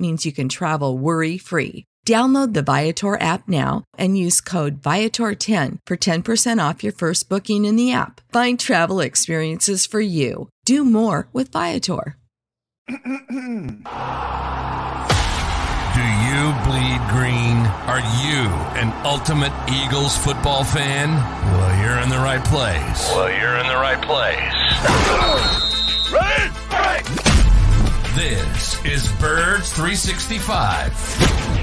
means you can travel worry free. Download the Viator app now and use code Viator10 for 10% off your first booking in the app. Find travel experiences for you. Do more with Viator. Do you bleed green? Are you an ultimate Eagles football fan? Well, you're in the right place. Well, you're in the right place. Red! Right! This is Birds 365,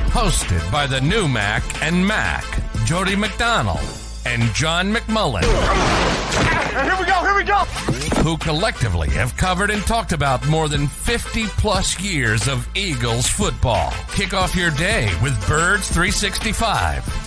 hosted by the new Mac and Mac, Jody McDonald and John McMullen, Here we go, here we go! who collectively have covered and talked about more than 50 plus years of Eagles football. Kick off your day with Birds 365.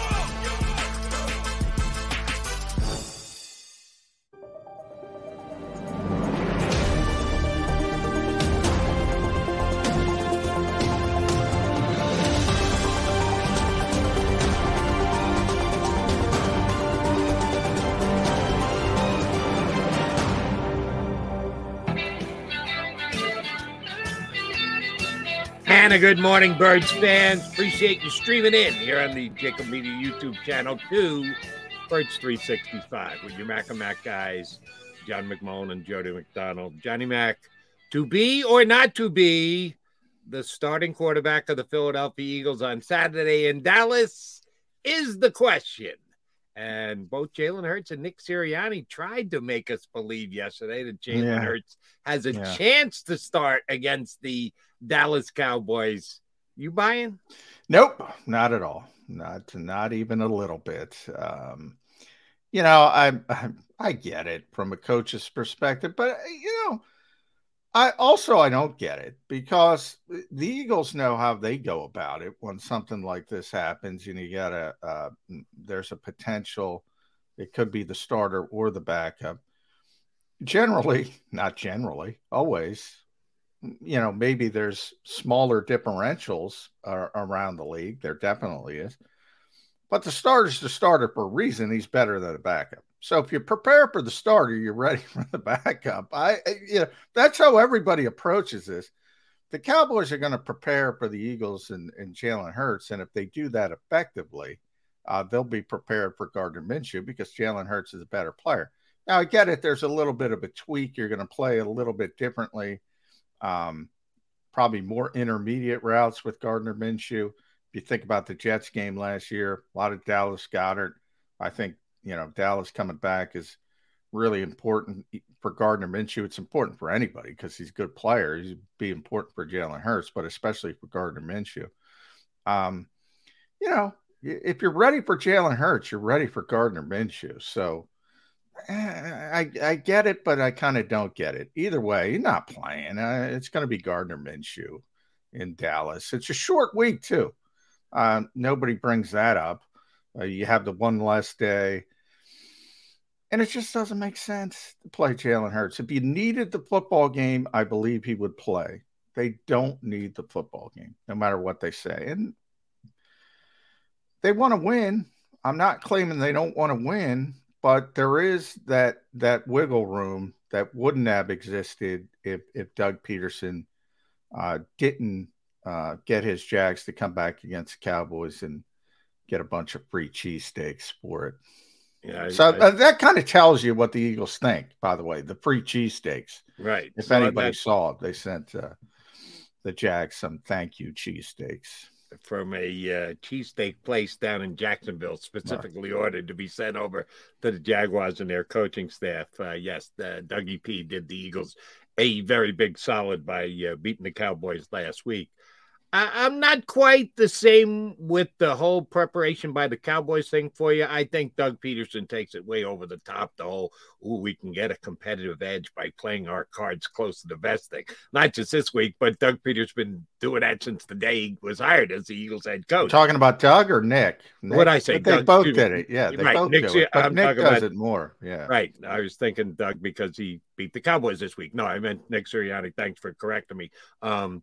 a good morning, Birds fans. Appreciate you streaming in here on the Jakib Media YouTube channel to Birds 365 with your Mac and Mac guys, John McMullen and Jody McDonald. Johnny Mac, to be or not to be the starting quarterback of the Philadelphia Eagles on Saturday in Dallas is the question. And both Jalen Hurts and Nick Sirianni tried to make us believe yesterday that Jalen Yeah. Hurts has a Yeah. chance to start against the Dallas Cowboys. You buying? Nope, not at all. Not not even a little bit. Um, you know, I, I I get it from a coach's perspective, but you know, I also I don't get it because the Eagles know how they go about it when something like this happens. and You got to uh, there's a potential. It could be the starter or the backup. Generally, not generally, always you know, maybe there's smaller differentials uh, around the league. There definitely is. But the starter's the starter for a reason. He's better than a backup. So if you prepare for the starter, you're ready for the backup. I, you know, that's how everybody approaches this. The Cowboys are going to prepare for the Eagles and, and Jalen Hurts. And if they do that effectively, uh, they'll be prepared for Gardner Minshew because Jalen Hurts is a better player. Now, I get it. There's a little bit of a tweak. You're going to play a little bit differently um, probably more intermediate routes with Gardner Minshew. If you think about the Jets game last year, a lot of Dallas Goedert. I think you know Dallas coming back is really important for Gardner Minshew. It's important for anybody because he's a good player. He'd be important for Jalen Hurts, but especially for Gardner Minshew. Um, you know, if you're ready for Jalen Hurts, you're ready for Gardner Minshew. So I, I get it, but I kind of don't get it. Either way, you're not playing. Uh, it's going to be Gardner Minshew in Dallas. It's a short week too. Uh, nobody brings that up. Uh, you have the one less day, and it just doesn't make sense to play Jalen Hurts. If you needed the football game, I believe he would play. They don't need the football game, no matter what they say, and they want to win. I'm not claiming they don't want to win but there is that that wiggle room that wouldn't have existed if if Doug Pederson uh, didn't uh, get his Jags to come back against the Cowboys and get a bunch of free cheesesteaks for it. Yeah, so I, uh, that kind of tells you what the Eagles think. By the way, the free cheesesteaks. Right. If so anybody saw it, they sent uh, the Jags some thank you cheesesteaks from a uh, cheesesteak place down in Jacksonville, specifically ordered to be sent over to the Jaguars and their coaching staff. Uh, yes, uh, Dougie P did the Eagles a very big solid by uh, beating the Cowboys last week. I, am not quite the same with the whole preparation by the Cowboys thing for you. I think Doug Pederson takes it way over the top. The whole, ooh, we can get a competitive edge by playing our cards close to the vest thing. Not just this week, but Doug Pederson's been doing that since the day he was hired as the Eagles head coach. talking about Doug or Nick? Nick what I say? Doug, they both did it. Yeah, they right. both Nick's, do it. But I'm Nick does about, it more. Yeah, right. I was thinking Doug because he beat the Cowboys this week. No, I meant Nick Sirianni. Thanks for correcting me. Um,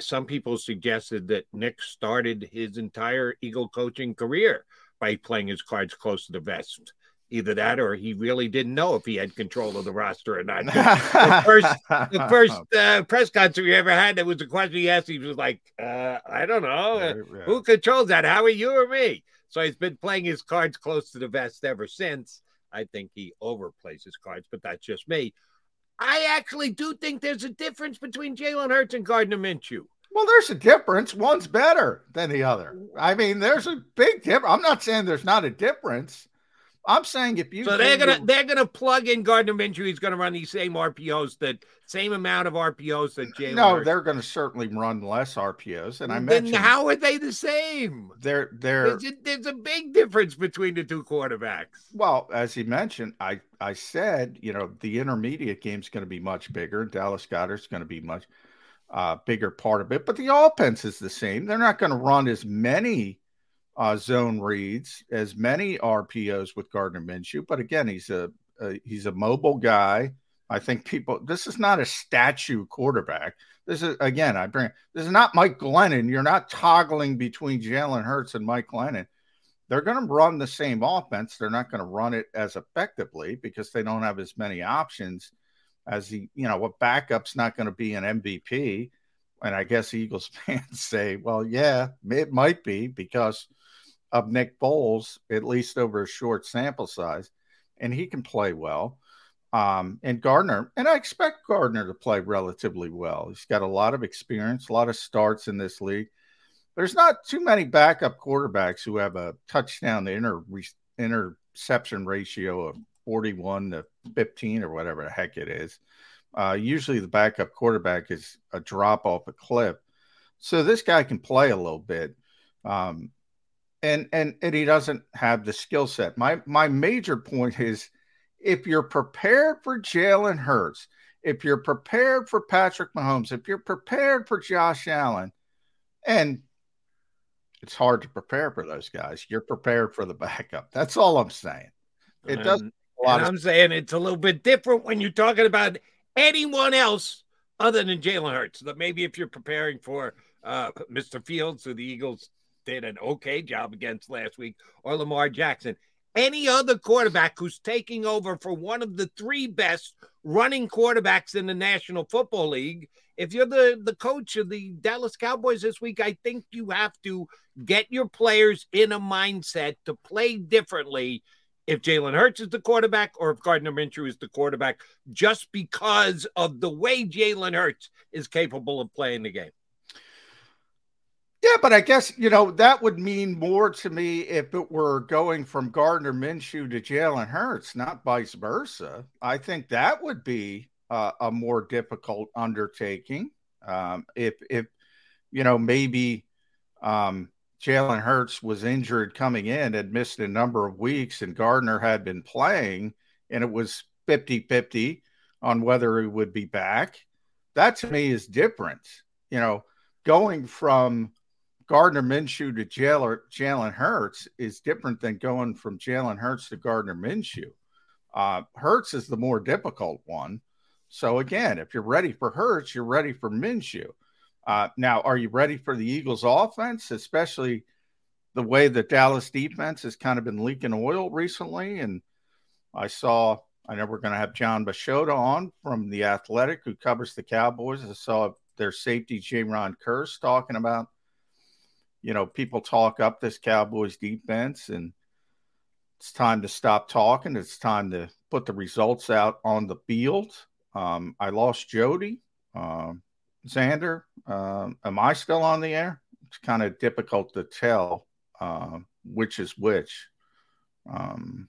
some people suggested that Nick started his entire Eagle coaching career by playing his cards close to the vest. Either that, or he really didn't know if he had control of the roster or not. the first, the first uh, press conference we ever had, that was a question he asked. He was like, uh, "I don't know, uh, who controls that? Howie, you or me?" So he's been playing his cards close to the vest ever since. I think he overplays his cards, but that's just me. I actually do think there's a difference between Jalen Hurts and Gardner Minshew. Well, there's a difference. One's better than the other. I mean, there's a big difference. I'm not saying there's not a difference. I'm saying if you so they're gonna they're gonna plug in Gardner Minshew. He's gonna run these same RPOs, that same amount of RPOs that Jalen. No, Hurts. they're gonna certainly run less RPOs. And I then mentioned how are they the same? They're they're there's a, there's a big difference between the two quarterbacks. Well, as he mentioned, I I said you know the intermediate game's going to be much bigger. Dallas Goedert's going to be much uh, bigger part of it, but the offense is the same. They're not going to run as many uh, zone reads, as many RPOs with Gardner Minshew. But again, he's a, a he's a mobile guy. I think people. This is not a statue quarterback. This is again. I bring. This is not Mike Glennon. You're not toggling between Jalen Hurts and Mike Glennon. They're going to run the same offense. They're not going to run it as effectively because they don't have as many options as the you know what backup's not going to be an MVP. And I guess Eagles fans say, well, yeah, it might be because of Nick Foles, at least over a short sample size, and he can play well. Um, and Gardner, and I expect Gardner to play relatively well. He's got a lot of experience, a lot of starts in this league. There's not too many backup quarterbacks who have a touchdown to inter, interception ratio of 41 to 15 or whatever the heck it is. Uh, usually the backup quarterback is a drop off a cliff. So this guy can play a little bit. Um, and and and he doesn't have the skill set. My my major point is if you're prepared for Jalen Hurts, if you're prepared for Patrick Mahomes, if you're prepared for Josh Allen, and it's hard to prepare for those guys. You're prepared for the backup. That's all I'm saying. It doesn't. And I'm saying it's a little bit different when you're talking about anyone else other than Jalen Hurts. That maybe if you're preparing for uh, Mr. Fields, or the Eagles did an okay job against last week, or Lamar Jackson. Any other quarterback who's taking over for one of the three best running quarterbacks in the National Football League, if you're the, the coach of the Dallas Cowboys this week, I think you have to get your players in a mindset to play differently if Jalen Hurts is the quarterback or if Gardner Minshew is the quarterback, just because of the way Jalen Hurts is capable of playing the game. Yeah, but I guess you know that would mean more to me if it were going from Gardner Minshew to Jalen Hurts, not vice versa. I think that would be uh, a more difficult undertaking. Um, if if you know maybe um, Jalen Hurts was injured coming in, had missed a number of weeks, and Gardner had been playing, and it was 50 50 on whether he would be back. That to me is different. You know, going from Gardner Minshew to Jalen Hurts is different than going from Jalen Hurts to Gardner Minshew. Uh, Hurts is the more difficult one. So again, if you're ready for Hurts, you're ready for Minshew. Uh, now, are you ready for the Eagles' offense, especially the way the Dallas defense has kind of been leaking oil recently? And I saw, I know we're going to have Jon Machota on from the Athletic, who covers the Cowboys. I saw their safety, Jayron Kearse, talking about, you know, people talk up this Cowboys defense and it's time to stop talking. It's time to put the results out on the field. Um, I lost Jody. Um, Xander, um, am I still on the air? It's kind of difficult to tell uh, which is which. Um,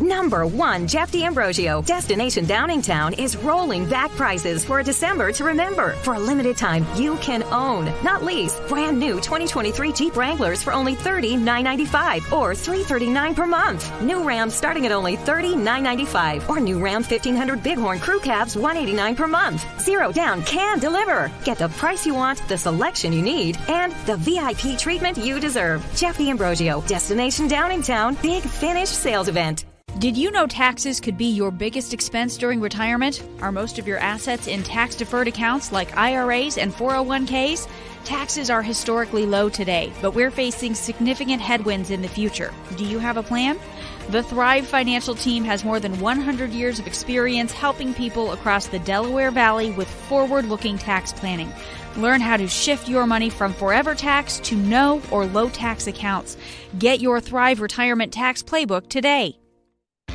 Number one, Jeff D'Ambrosio. Destination Downingtown is rolling back prices for a December to remember. For a limited time, you can own, not lease, brand new 2023 Jeep Wranglers for only $30,995 or 339 per month. New Ram starting at only $30,995 or new Ram 1500 Bighorn Crew Cabs 189 per month. Zero down can deliver. Get the price you want, the selection you need, and the VIP treatment you deserve. Jeff D'Ambrosio, Destination Downingtown, Big Finish Sales Event. Did you know taxes could be your biggest expense during retirement? Are most of your assets in tax deferred accounts like IRAs and 401ks? Taxes are historically low today, but we're facing significant headwinds in the future. Do you have a plan? The Thrive Financial Team has more than 100 years of experience helping people across the Delaware Valley with forward looking tax planning. Learn how to shift your money from forever tax to no or low tax accounts. Get your Thrive Retirement Tax Playbook today.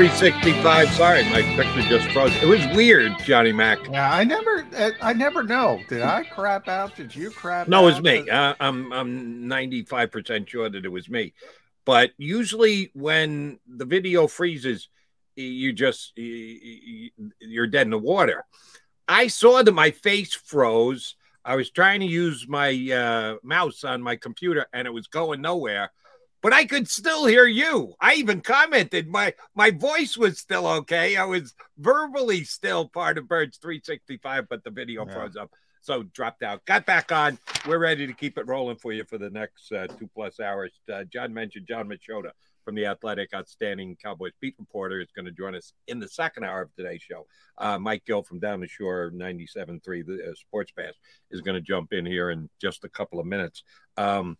Three sixty-five. Sorry, my picture just froze. It was weird, Johnny Mac. Yeah, I never, I never know. Did I crap out? Did you crap? Out? No, it was me. Uh, I'm I'm 95 percent sure that it was me. But usually, when the video freezes, you just you're dead in the water. I saw that my face froze. I was trying to use my uh, mouse on my computer, and it was going nowhere. But I could still hear you. I even commented my my voice was still okay. I was verbally still part of Birds 365, but the video Yeah. froze up. So dropped out. Got back on. We're ready to keep it rolling for you for the next uh, two plus hours. Uh, John mentioned Jon Machota from the Athletic, outstanding Cowboys beat reporter, is going to join us in the second hour of today's show. Uh, Mike Gill from Down the Shore 97.3, the uh, Sports Bash, is going to jump in here in just a couple of minutes. Um,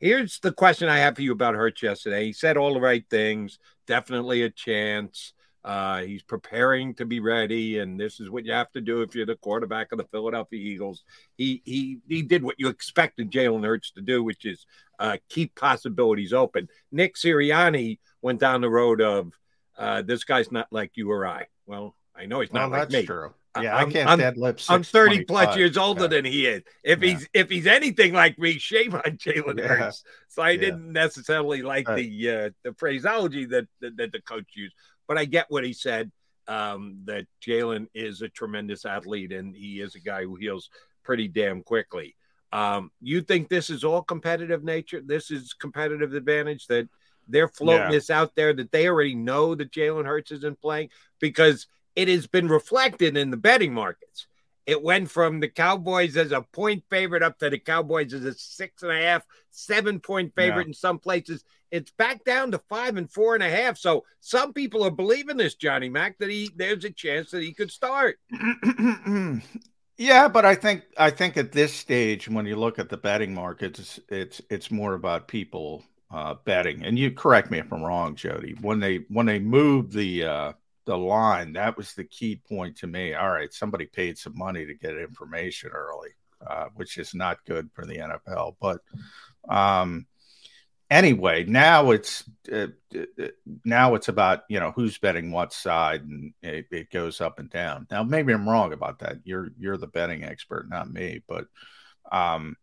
here's the question I have for you about Hurts yesterday. He said all the right things, definitely a chance. Uh, he's preparing to be ready, and this is what you have to do if you're the quarterback of the Philadelphia Eagles. He he he did what you expected Jalen Hurts to do, which is uh, keep possibilities open. Nick Sirianni went down the road of uh, this guy's not like you or I. Well, I know he's not Well, like that's me, true. Yeah, I I'm- can't I'm- deadlift. I'm 30 plus years older Yeah. than he is. If he's if he's anything like me, shame on Jalen Yeah. Hurts. So I Yeah. didn't necessarily like Right. the uh, the phraseology that, that that the coach used, but I get what he said. Um, that Jalen is a tremendous athlete and he is a guy who heals pretty damn quickly. Um, you think this is all competitive nature? This is competitive advantage that they're floating Yeah. this out there that they already know that Jalen Hurts isn't playing because it has been reflected in the betting markets. It went from the Cowboys as a point favorite up to the Cowboys as a six and a half, seven point favorite Yeah. in some places. It's back down to five and four and a half. So some people are believing this, Johnny Mac, that he there's a chance that he could start. yeah, but I think I think at this stage, when you look at the betting markets, it's it's, it's more about people uh, betting. And you correct me if I'm wrong, Jody. When they when they moved the uh, the line, that was the key point to me. All right, somebody paid some money to get information early, uh, which is not good for the NFL. But um, anyway, now it's uh, uh, now it's about you know who's betting what side, and it, it goes up and down. Now, maybe I'm wrong about that. You're you're the betting expert, not me. But um,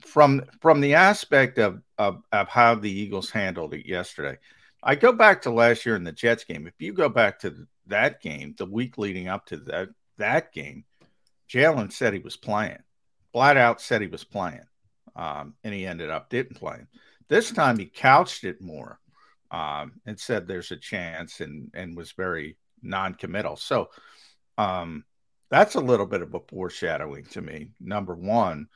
from from the aspect of, of of how the Eagles handled it yesterday, I go back to last year in the Jets game. If you go back to that game, the week leading up to that that game, Jalen said he was playing, flat out said he was playing, um, and he ended up didn't play. This time he couched it more um, and said there's a chance and and was very non-committal. So um, that's a little bit of a foreshadowing to me. Number one,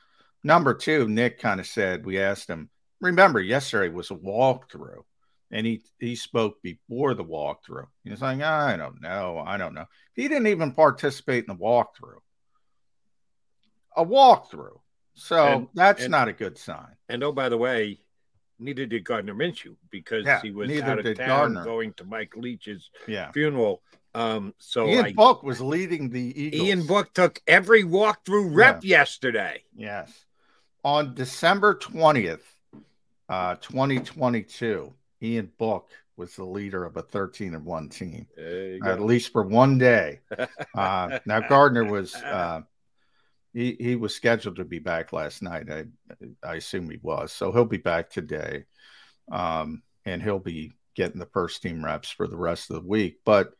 number two, Nick kind of said we asked him. Remember, yesterday was a walkthrough, and he he spoke before the walkthrough. He was like, I don't know, I don't know. He didn't even participate in the walkthrough. A walkthrough. So And- that's and- not a good sign. And oh, by the way, neither did Gardner Minshew because Yeah, he was neither out of town Gardner. going to Mike Leach's Yeah. funeral. Um, so Ian I, Book was leading the Eagles. Ian Book took every walkthrough rep yesterday. Yes. On December 20th, uh, 2022, Ian Book was the leader of a 13 and 1 team, at least for one day. Uh, now, Gardner was. Uh, he, he was scheduled to be back last night. I I assume he was. So he'll be back today. Um, and he'll be getting the first team reps for the rest of the week. But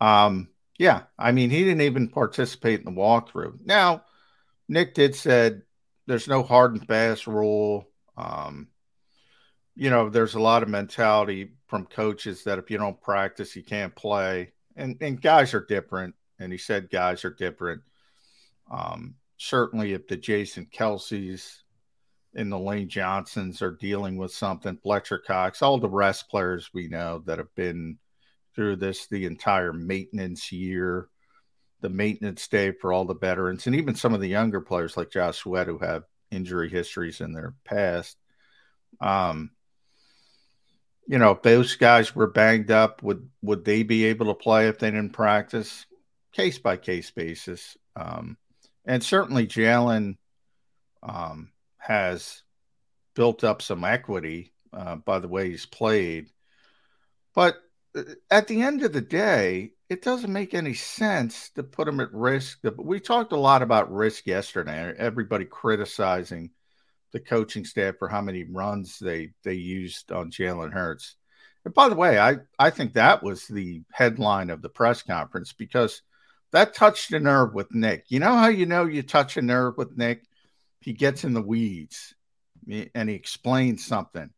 um, yeah, I mean, he didn't even participate in the walkthrough. Now, Nick did said there's no hard and fast rule. Um, you know, there's a lot of mentality from coaches that if you don't practice, you can't play. And and guys are different. And he said guys are different. Um, certainly, if the Jason Kelces and the Lane Johnsons are dealing with something, Fletcher Cox, all the rest players we know that have been through this the entire maintenance year, the maintenance day for all the veterans, and even some of the younger players like Josh Sweat who have injury histories in their past. Um, you know, if those guys were banged up, would would they be able to play if they didn't practice? Case by case basis. Um, and certainly Jalen um, has built up some equity uh, by the way he's played. But uh, at the end of the day, it doesn't make any sense to put him at risk. We talked a lot about risk yesterday. Everybody criticizing the coaching staff for how many runs they they used on Jalen Hurts. And by the way, I I think that was the headline of the press conference because that touched a nerve with Nick. You know how you know you touch a nerve with Nick? He gets in the weeds and he explains something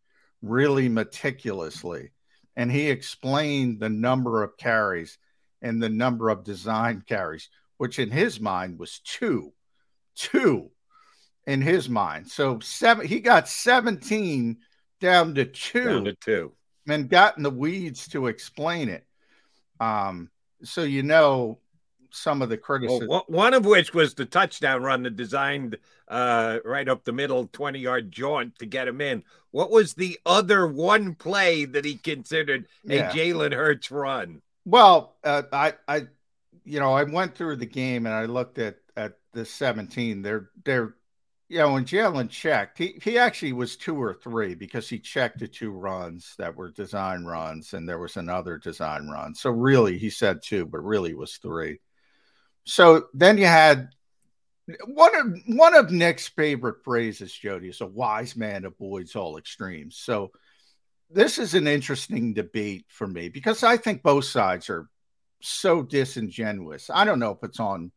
really meticulously. And he explained the number of carries and the number of design carries, which in his mind was two. Two in his mind. So seven he got 17 down to two. Down to two. And got in the weeds to explain it. Um, so you know some of the criticism. Well, one of which was the touchdown run that designed uh, right up the middle 20 yard jaunt to get him in. What was the other one play that he considered Yeah. a Jalen Hurts run? Well, uh, I, I, you know, I went through the game and I looked at at the 17. They're they're, know, when Jalen checked, he he actually was two or three because he checked the two runs that were design runs and there was another design run. So really, he said two, but really was three. So then you had one of one of Nick's favorite phrases, Jody, is a wise man avoids all extremes. So this is an interesting debate for me because I think both sides are so disingenuous. I don't know if it's on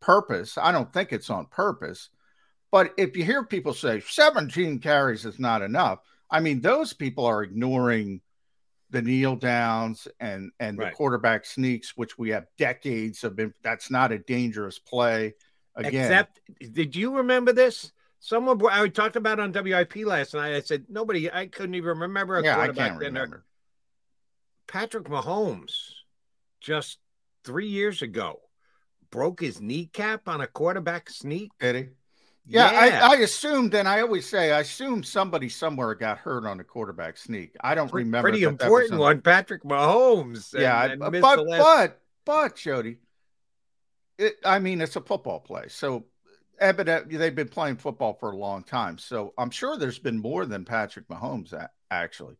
purpose. I don't think it's on purpose. But if you hear people say 17 carries is not enough, I mean, those people are ignoring the kneel downs and and right. the quarterback sneaks, which we have decades of. Been, that's not a dangerous play. Again, except, did you remember this? Someone I talked about on WIP last night. I said nobody. I couldn't even remember a yeah, quarterback. I can't remember. Patrick Mahomes, just three years ago, broke his kneecap on a quarterback sneak. He? Yeah, yeah. I, I assumed, and I always say, I assume somebody somewhere got hurt on a quarterback sneak. I don't pretty, remember. Pretty important one, Patrick Mahomes. And, yeah, and but last... but but Jody, it, I mean, it's a football play, so evidently uh, they've been playing football for a long time. So I'm sure there's been more than Patrick Mahomes actually.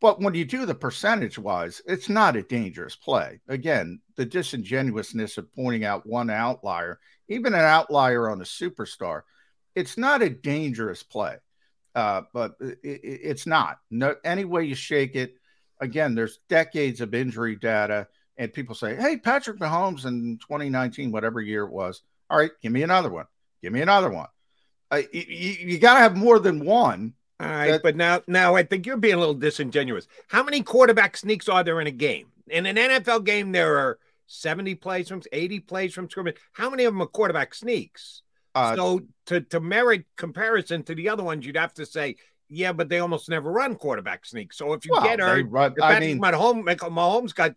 But when you do the percentage wise, it's not a dangerous play. Again, the disingenuousness of pointing out one outlier, even an outlier on a superstar, it's not a dangerous play. Uh, but it, it's not. No, any way you shake it, again, there's decades of injury data, and people say, "Hey, Patrick Mahomes in 2019, whatever year it was, all right, give me another one, give me another one." Uh, you, you got to have more than one all right, that, but now now I think you're being a little disingenuous. How many quarterback sneaks are there in a game? In an NFL game, there are 70 plays from 80 plays from scrimmage. How many of them are quarterback sneaks? Uh, so to to merit comparison to the other ones, you'd have to say, yeah, but they almost never run quarterback sneaks. So if you well, get hurt, run, I mean, Mahomes, Mahomes got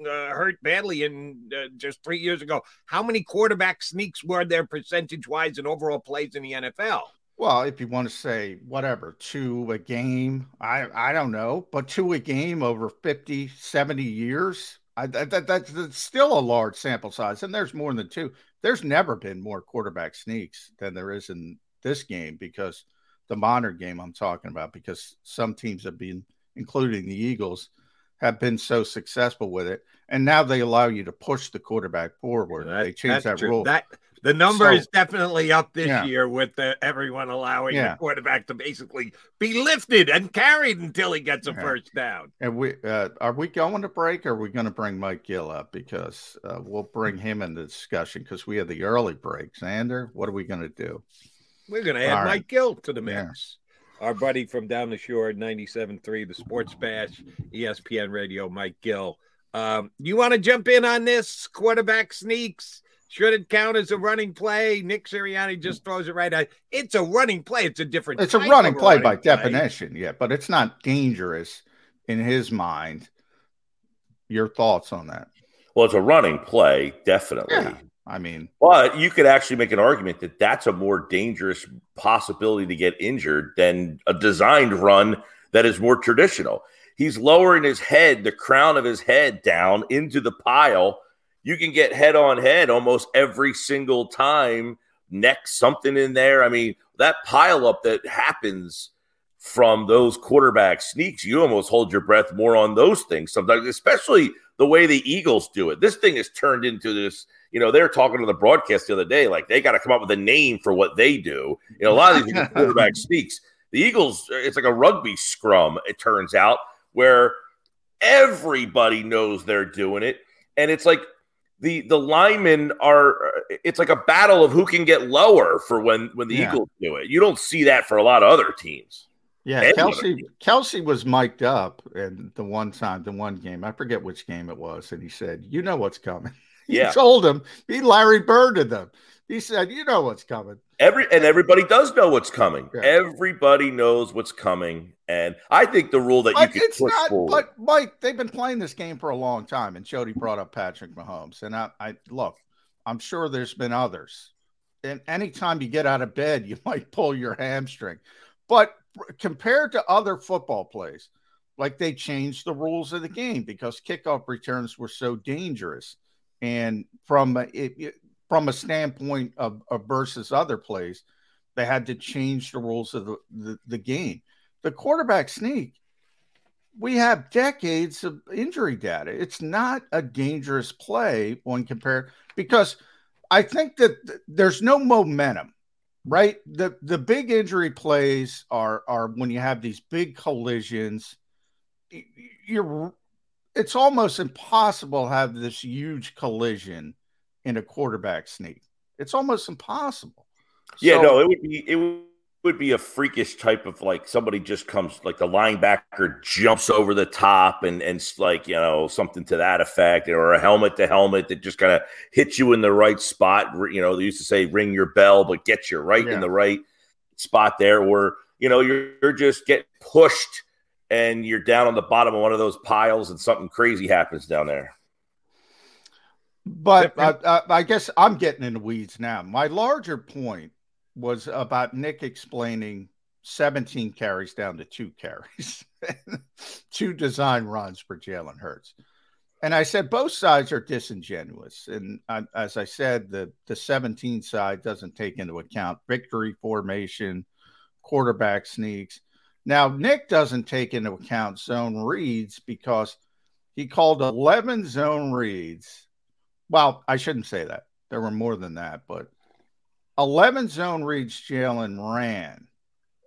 uh, hurt badly in uh, just three years ago. How many quarterback sneaks were there percentage wise in overall plays in the NFL? Well, if you want to say whatever, two a game, I I don't know, but two a game over 50, 70 years, I, that, that, that's still a large sample size. And there's more than two. There's never been more quarterback sneaks than there is in this game because the modern game I'm talking about, because some teams have been, including the Eagles, have been so successful with it. And now they allow you to push the quarterback forward. That, they changed that true. rule. That the number so, is definitely up this yeah. year with the, everyone allowing yeah. the quarterback to basically be lifted and carried until he gets a yeah. first down. And we uh, are we going to break? Or are we going to bring Mike Gill up because uh, we'll bring him into discussion because we have the early break. Xander, what are we going to do? We're going to add All Mike right. Gill to the mix. Our buddy from down the shore, 97.3, the Sports Bash, ESPN Radio, Mike Gill. Um, you want to jump in on this quarterback sneaks? Should it count as a running play? Nick Sirianni just throws it right out. It's a running play. It's a different. It's a running play running by play. definition, yeah, but it's not dangerous in his mind. Your thoughts on that? Well, it's a running play, definitely. Yeah, I mean, but you could actually make an argument that that's a more dangerous possibility to get injured than a designed run that is more traditional. He's lowering his head, the crown of his head down into the pile you can get head on head almost every single time. Neck something in there. I mean, that pile up that happens from those quarterback sneaks, you almost hold your breath more on those things sometimes, especially the way the Eagles do it. This thing has turned into this. You know, they were talking to the broadcast the other day, like they got to come up with a name for what they do. You know, a lot of these quarterback sneaks. The Eagles, it's like a rugby scrum, it turns out, where everybody knows they're doing it. And it's like the the linemen are it's like a battle of who can get lower for when when the yeah. Eagles do it. You don't see that for a lot of other teams. Yeah, Kelce Kelsey was mic'd up and the one time, the one game, I forget which game it was, and he said, "You know what's coming." He yeah. told him he Larry Birded them. He said, "You know what's coming." Every and everybody does know what's coming. Yeah. Everybody knows what's coming, and I think the rule that but you can push not, forward. But Mike, they've been playing this game for a long time, and Jody brought up Patrick Mahomes, and I, I look, I'm sure there's been others. And anytime you get out of bed, you might pull your hamstring. But compared to other football plays, like they changed the rules of the game because kickoff returns were so dangerous. And from it, from a standpoint of, of, versus other plays, they had to change the rules of the, the, the game. The quarterback sneak, we have decades of injury data. It's not a dangerous play when compared because I think that th- there's no momentum, right? The the big injury plays are are when you have these big collisions. You're it's almost impossible to have this huge collision in a quarterback sneak. It's almost impossible. Yeah, So- no, it would be it would be a freakish type of like somebody just comes like the linebacker jumps over the top and and like you know something to that effect or a helmet to helmet that just kind of hits you in the right spot. You know, they used to say ring your bell, but get you right Yeah. in the right spot there. Where you know you're, you're just getting pushed and you're down on the bottom of one of those piles and something crazy happens down there. But I, I, guess I'm getting in the weeds now. My larger point was about Nick explaining 17 carries down to two carries, two design runs for Jalen Hurts. And I said both sides are disingenuous. And I, as I said, the, the 17 side doesn't take into account victory formation, quarterback sneaks. Now, Nick doesn't take into account zone reads because he called 11 zone reads well, I shouldn't say that. There were more than that, but 11 zone reads Jalen ran.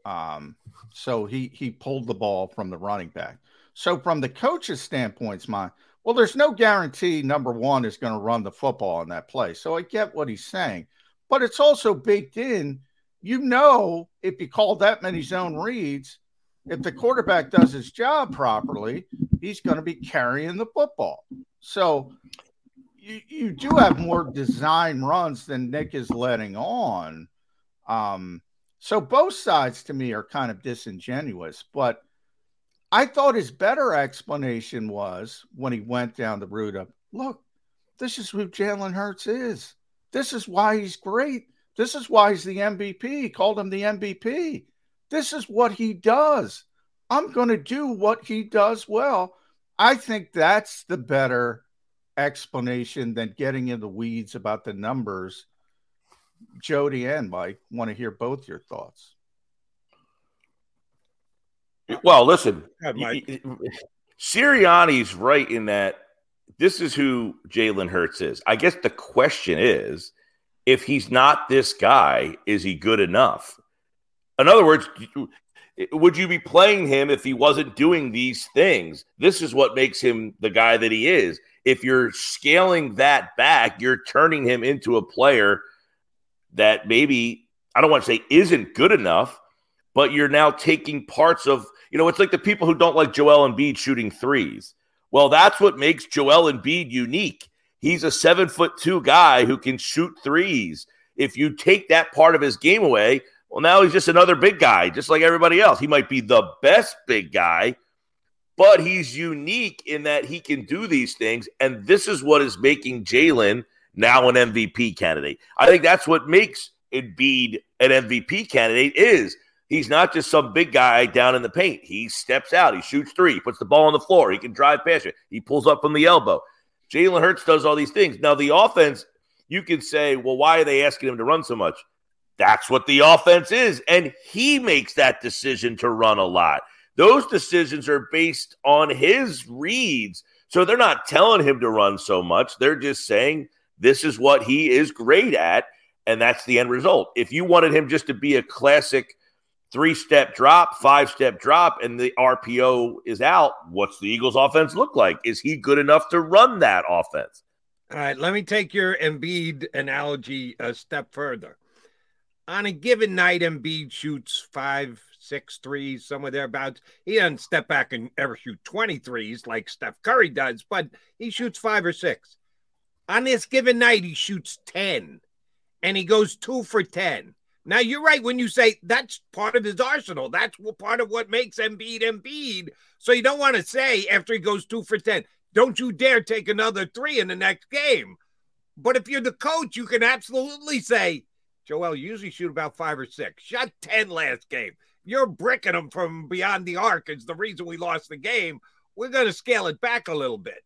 Um, so he he pulled the ball from the running back. So from the coach's standpoint's mind, well, there's no guarantee number one is going to run the football in that play. So I get what he's saying, but it's also baked in. You know, if you call that many zone reads, if the quarterback does his job properly, he's going to be carrying the football. So you, you do have more design runs than Nick is letting on. Um, so both sides to me are kind of disingenuous, but I thought his better explanation was when he went down the route of look, this is who Jalen Hurts is. This is why he's great. This is why he's the MVP. He called him the MVP. This is what he does. I'm going to do what he does well. I think that's the better explanation than getting in the weeds about the numbers. Jody and Mike want to hear both your thoughts. Well, listen, God, Mike. y- y- Sirianni's right in that this is who Jalen Hurts is. I guess the question is if he's not this guy, is he good enough? In other words, would you be playing him if he wasn't doing these things? This is what makes him the guy that he is. If you're scaling that back, you're turning him into a player that maybe, I don't want to say isn't good enough, but you're now taking parts of, you know, it's like the people who don't like Joel Embiid shooting threes. Well, that's what makes Joel Embiid unique. He's a seven foot two guy who can shoot threes. If you take that part of his game away, well, now he's just another big guy, just like everybody else. He might be the best big guy, but he's unique in that he can do these things. And this is what is making Jalen now an MVP candidate. I think that's what makes Embiid an MVP candidate is he's not just some big guy down in the paint. He steps out, he shoots three, he puts the ball on the floor, he can drive past it, he pulls up from the elbow. Jalen Hurts does all these things. Now, the offense, you can say, well, why are they asking him to run so much? That's what the offense is. And he makes that decision to run a lot. Those decisions are based on his reads. So they're not telling him to run so much. They're just saying this is what he is great at. And that's the end result. If you wanted him just to be a classic three step drop, five step drop, and the RPO is out, what's the Eagles offense look like? Is he good enough to run that offense? All right, let me take your Embiid analogy a step further. On a given night, Embiid shoots five, six threes, somewhere thereabouts. He doesn't step back and ever shoot 20 threes like Steph Curry does, but he shoots five or six. On this given night, he shoots 10 and he goes two for 10. Now, you're right when you say that's part of his arsenal. That's part of what makes Embiid Embiid. So you don't want to say after he goes two for 10, don't you dare take another three in the next game. But if you're the coach, you can absolutely say, Joel, you usually shoot about five or six. Shot 10 last game. You're bricking them from beyond the arc. Is the reason we lost the game. We're going to scale it back a little bit.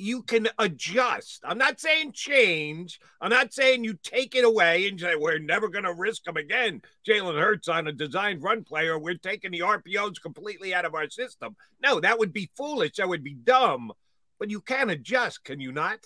You can adjust. I'm not saying change. I'm not saying you take it away and say, we're never going to risk them again. Jalen Hurts on a designed run player. We're taking the RPOs completely out of our system. No, that would be foolish. That would be dumb. But you can adjust, can you not?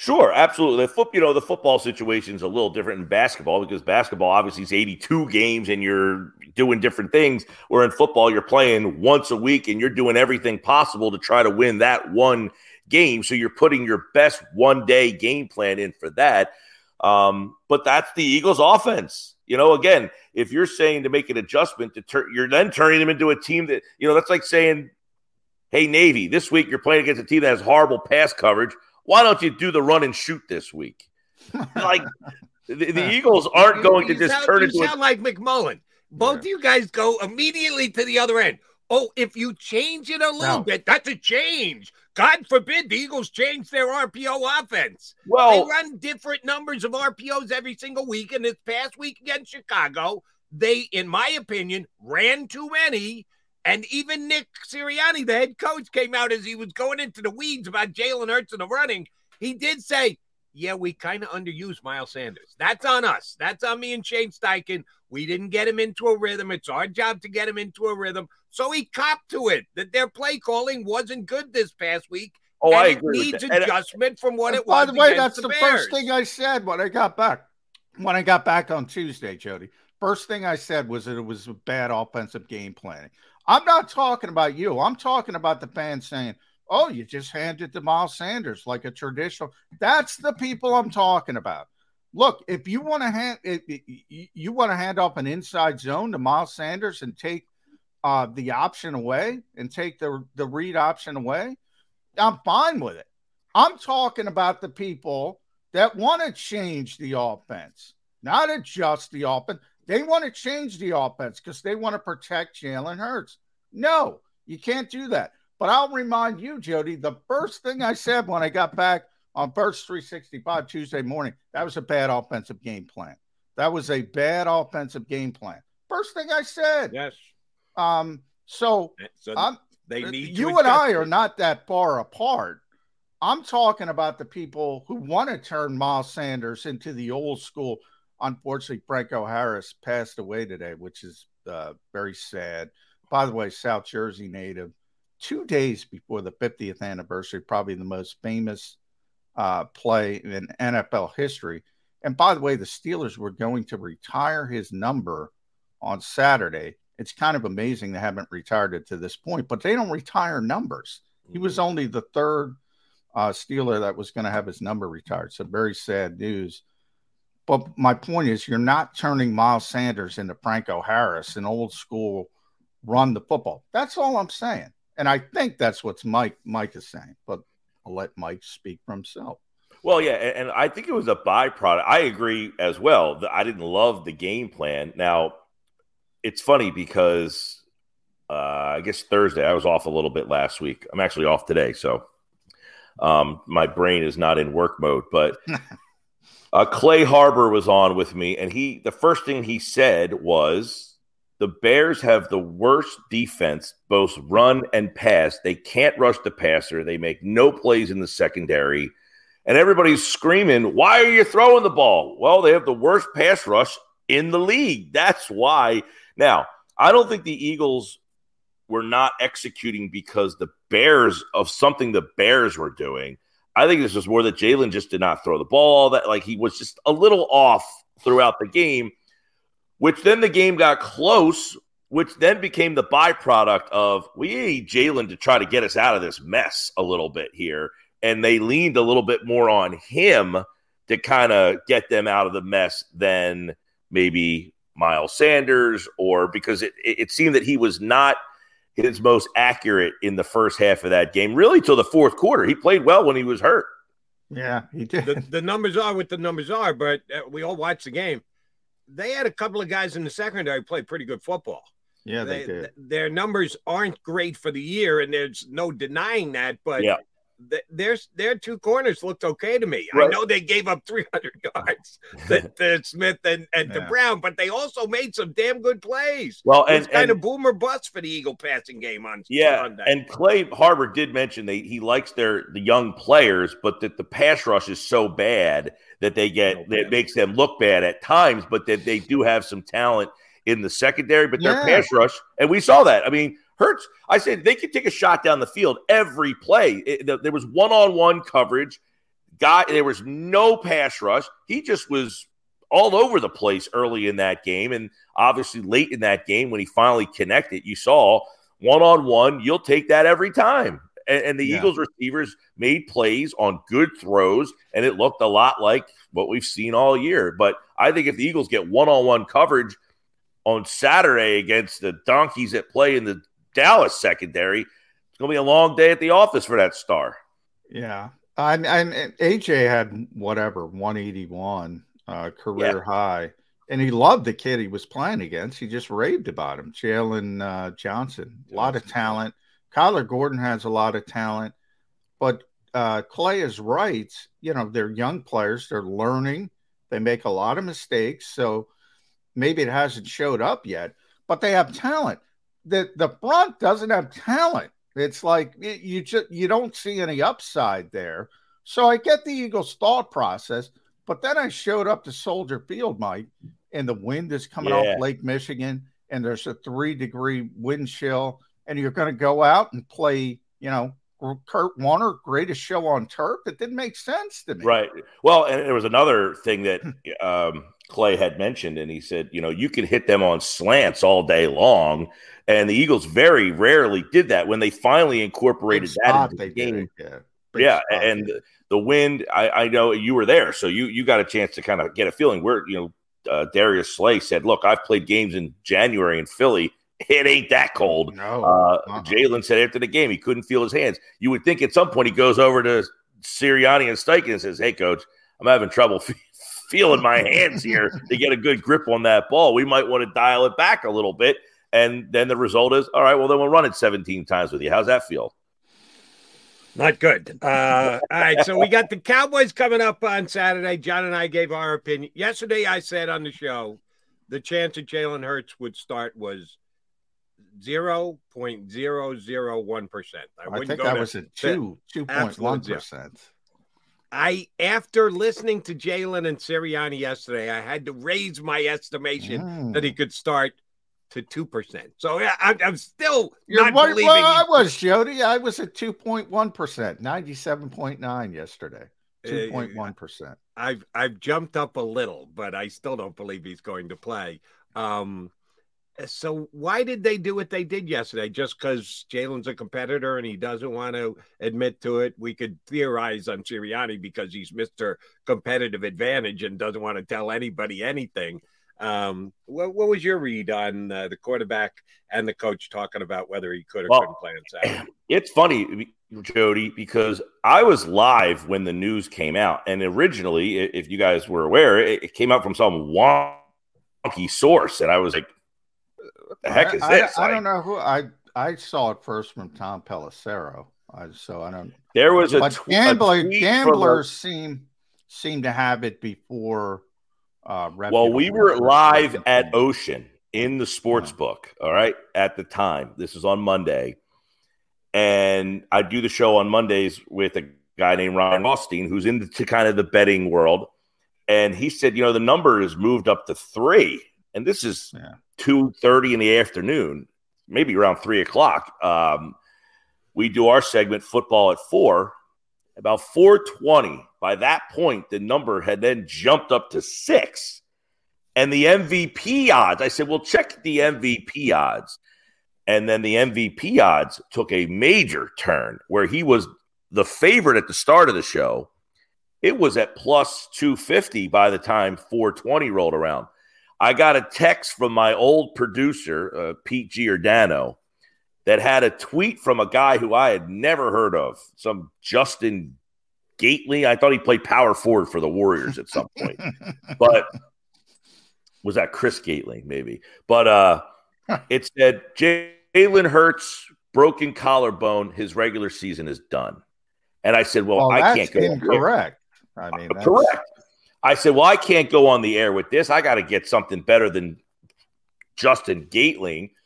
Sure, absolutely. The foot, you know, the football situation is a little different in basketball because basketball obviously is 82 games and you're doing different things. Where in football, you're playing once a week and you're doing everything possible to try to win that one game. So you're putting your best one day game plan in for that. Um, but that's the Eagles' offense. You know, again, if you're saying to make an adjustment to turn, you're then turning them into a team that you know that's like saying, "Hey, Navy, this week you're playing against a team that has horrible pass coverage." Why don't you do the run and shoot this week? like the, the, Eagles aren't going to just sound, turn you into sound a- like McMullen. Both yeah. of you guys go immediately to the other end. Oh, if you change it a little no. bit, that's a change. God forbid the Eagles change their RPO offense. Well, they run different numbers of RPOs every single week. And this past week against Chicago, they, in my opinion, ran too many. And even Nick Sirianni, the head coach, came out as he was going into the weeds about Jalen Hurts and the running. He did say, Yeah, we kind of underused Miles Sanders. That's on us. That's on me and Shane Steichen. We didn't get him into a rhythm. It's our job to get him into a rhythm. So he copped to it that their play calling wasn't good this past week. Oh, I agree. It needs uh, adjustment from what it by was. By the way, that's the, the first thing I said when I got back. When I got back on Tuesday, Jody, first thing I said was that it was bad offensive game planning. I'm not talking about you. I'm talking about the fans saying, oh, you just handed to Miles Sanders like a traditional. That's the people I'm talking about. Look, if you want to hand if you want to hand off an inside zone to Miles Sanders and take uh, the option away and take the the read option away, I'm fine with it. I'm talking about the people that want to change the offense, not adjust the offense. They want to change the offense because they want to protect Jalen Hurts. No, you can't do that. But I'll remind you, Jody, the first thing I said when I got back on Birds 365 Tuesday morning, that was a bad offensive game plan. That was a bad offensive game plan. First thing I said. Yes. Um, so, so I'm, they need you and I are not that far apart. I'm talking about the people who want to turn Miles Sanders into the old school unfortunately, Franco Harris passed away today, which is uh, very sad. By the way, South Jersey native. Two days before the 50th anniversary, probably the most famous uh, play in NFL history. And by the way, the Steelers were going to retire his number on Saturday. It's kind of amazing they haven't retired it to this point, but they don't retire numbers. He was mm-hmm. only the third uh, Steeler that was going to have his number retired. So very sad news. But my point is, you're not turning Miles Sanders into Franco Harris, an old school run the football. That's all I'm saying. And I think that's what Mike Mike is saying. But I'll let Mike speak for himself. Well, yeah, and I think it was a byproduct. I agree as well. I didn't love the game plan. Now, it's funny because uh, I guess Thursday I was off a little bit last week. I'm actually off today, so um, my brain is not in work mode. But Uh, Clay Harbor was on with me, and he the first thing he said was the Bears have the worst defense, both run and pass. They can't rush the passer. They make no plays in the secondary. And everybody's screaming, Why are you throwing the ball? Well, they have the worst pass rush in the league. That's why. Now, I don't think the Eagles were not executing because the Bears of something the Bears were doing. I think this was more that Jalen just did not throw the ball. That like he was just a little off throughout the game, which then the game got close, which then became the byproduct of we need Jalen to try to get us out of this mess a little bit here, and they leaned a little bit more on him to kind of get them out of the mess than maybe Miles Sanders or because it, it seemed that he was not – his most accurate in the first half of that game, really till the fourth quarter. He played well when he was hurt. Yeah, he did. The, the numbers are what the numbers are, but uh, we all watched the game. They had a couple of guys in the secondary play pretty good football. Yeah, they, they did. Th- their numbers aren't great for the year, and there's no denying that. But yeah there's their two corners looked okay to me. Right. I know they gave up 300 yards to, to Smith and, and yeah. to Brown, but they also made some damn good plays. Well, and it's kind and, of boomer bust for the Eagle passing game on yeah. Sunday. And Clay Harbor did mention that he likes their the young players, but that the pass rush is so bad that they get no that makes them look bad at times, but that they do have some talent in the secondary, but their yeah. pass rush, and we saw that. I mean, Hurts, I said they could take a shot down the field every play. It, there was one on one coverage. got there was no pass rush. He just was all over the place early in that game. And obviously, late in that game, when he finally connected, you saw one on one, you'll take that every time. And, and the yeah. Eagles receivers made plays on good throws, and it looked a lot like what we've seen all year. But I think if the Eagles get one on one coverage on Saturday against the Donkeys that play in the Dallas secondary, it's going to be a long day at the office for that star. Yeah. And, and AJ had whatever 181 uh, career yeah. high, and he loved the kid he was playing against. He just raved about him, Jaylon uh, Johnson. A lot of talent. Kyler Gordon has a lot of talent, but uh, Clay is right. You know, they're young players. They're learning. They make a lot of mistakes. So maybe it hasn't showed up yet, but they have talent. The the front doesn't have talent. It's like you just you don't see any upside there. So I get the Eagles' thought process, but then I showed up to Soldier Field, Mike, and the wind is coming yeah. off Lake Michigan, and there's a three degree wind chill, and you're going to go out and play, you know, Kurt Warner, greatest show on turf. It didn't make sense to me. Right. Well, and there was another thing that um, Clay had mentioned, and he said, you know, you can hit them on slants all day long, and the Eagles very rarely did that. When they finally incorporated that into the game, yeah, yeah and the wind. I, I, know you were there, so you you got a chance to kind of get a feeling. Where you know, uh, Darius Slay said, "Look, I've played games in January in Philly." It ain't that cold. No. Uh, uh-huh. Jalen said after the game he couldn't feel his hands. You would think at some point he goes over to Sirianni and Steichen and says, "Hey, coach, I'm having trouble feeling my hands here to get a good grip on that ball. We might want to dial it back a little bit." And then the result is, all right, well, then we'll run it 17 times with you. How's that feel? Not good. Uh, all right, so we got the Cowboys coming up on Saturday. John and I gave our opinion. Yesterday, I said on the show the chance that Jalen Hurts would start was 0.001%. I, I think that was a 2, 2.1%. I, after listening to Jalen and Sirianni yesterday, I had to raise my estimation mm. that he could start to two percent. So yeah, I'm, I'm still You're not right, believing. Well, I was Jody. I was at two point one percent, ninety seven point nine yesterday. Uh, two point one percent. I've I've jumped up a little, but I still don't believe he's going to play. Um, so why did they do what they did yesterday? Just because Jalen's a competitor and he doesn't want to admit to it? We could theorize on Sirianni because he's Mister Competitive Advantage and doesn't want to tell anybody anything. Um, what, what was your read on uh, the quarterback and the coach talking about whether he could or well, couldn't play on Saturday? It's funny, Jody, because I was live when the news came out, and originally, if you guys were aware, it, it came out from some wonky source, and I was like, "What the heck is I, this?" I, I don't know who I I saw it first from Tom Pelissero, so I don't. There was a, tw- gambler, a gamblers seem seem to have it before uh, well, we were live at Ocean in the sports book. All right, at the time, this is on Monday, and I do the show on Mondays with a guy named Ryan Rothstein, who's into kind of the betting world, and he said, you know, the number has moved up to three, and this is yeah. two thirty in the afternoon, maybe around three o'clock. Um, we do our segment football at four. About four twenty by that point, the number had then jumped up to six. And the MVP odds, I said, well, check the MVP odds. And then the MVP odds took a major turn where he was the favorite at the start of the show. It was at plus 250 by the time 420 rolled around. I got a text from my old producer, uh, Pete Giordano, that had a tweet from a guy who I had never heard of, some Justin Gately. I thought he played power forward for the Warriors at some point, but was that Chris Gately maybe? But uh, it said Jalen Hurts broken collarbone. His regular season is done. And I said, well, well I can't go. Incorrect. I mean, that's... correct. I said, well, I can't go on the air with this. I got to get something better than Justin Gatling.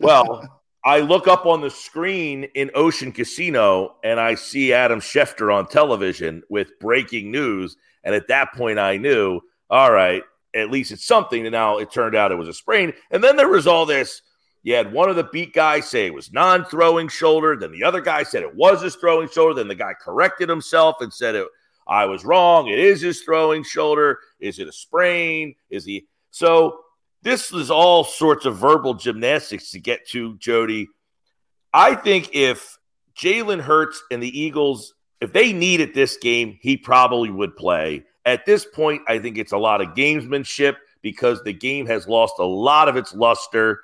Well, I look up on the screen in Ocean Casino and I see Adam Schefter on television with breaking news. And at that point, I knew, all right, at least it's something. And now it turned out it was a sprain. And then there was all this. You had one of the beat guys say it was non throwing shoulder. Then the other guy said it was his throwing shoulder. Then the guy corrected himself and said it. I was wrong. It is his throwing shoulder. Is it a sprain? Is he so? This is all sorts of verbal gymnastics to get to Jody. I think if Jalen Hurts and the Eagles, if they needed this game, he probably would play. At this point, I think it's a lot of gamesmanship because the game has lost a lot of its luster.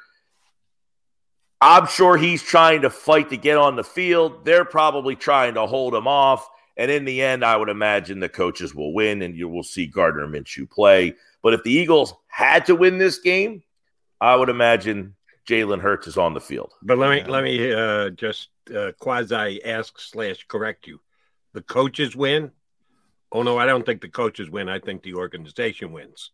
I'm sure he's trying to fight to get on the field. They're probably trying to hold him off. And in the end, I would imagine the coaches will win and you will see Gardner Minshew play. But if the Eagles had to win this game, I would imagine Jalen Hurts is on the field. But let me let me uh, just uh, quasi ask slash correct you. The coaches win. Oh no, I don't think the coaches win. I think the organization wins.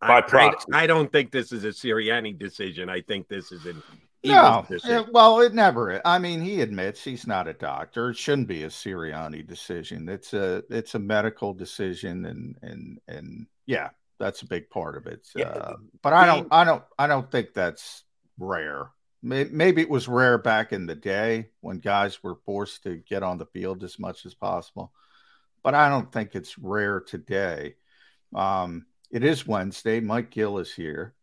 By I, proxy. I, I don't think this is a Sirianni decision. I think this is an No, it- well, it never. I mean, he admits he's not a doctor. It shouldn't be a Sirianni decision. It's a it's a medical decision, and and and yeah, that's a big part of it. Uh, but I don't, I don't, I don't think that's rare. May- Maybe it was rare back in the day when guys were forced to get on the field as much as possible, but I don't think it's rare today. Um, it is Wednesday. Mike Gill is here.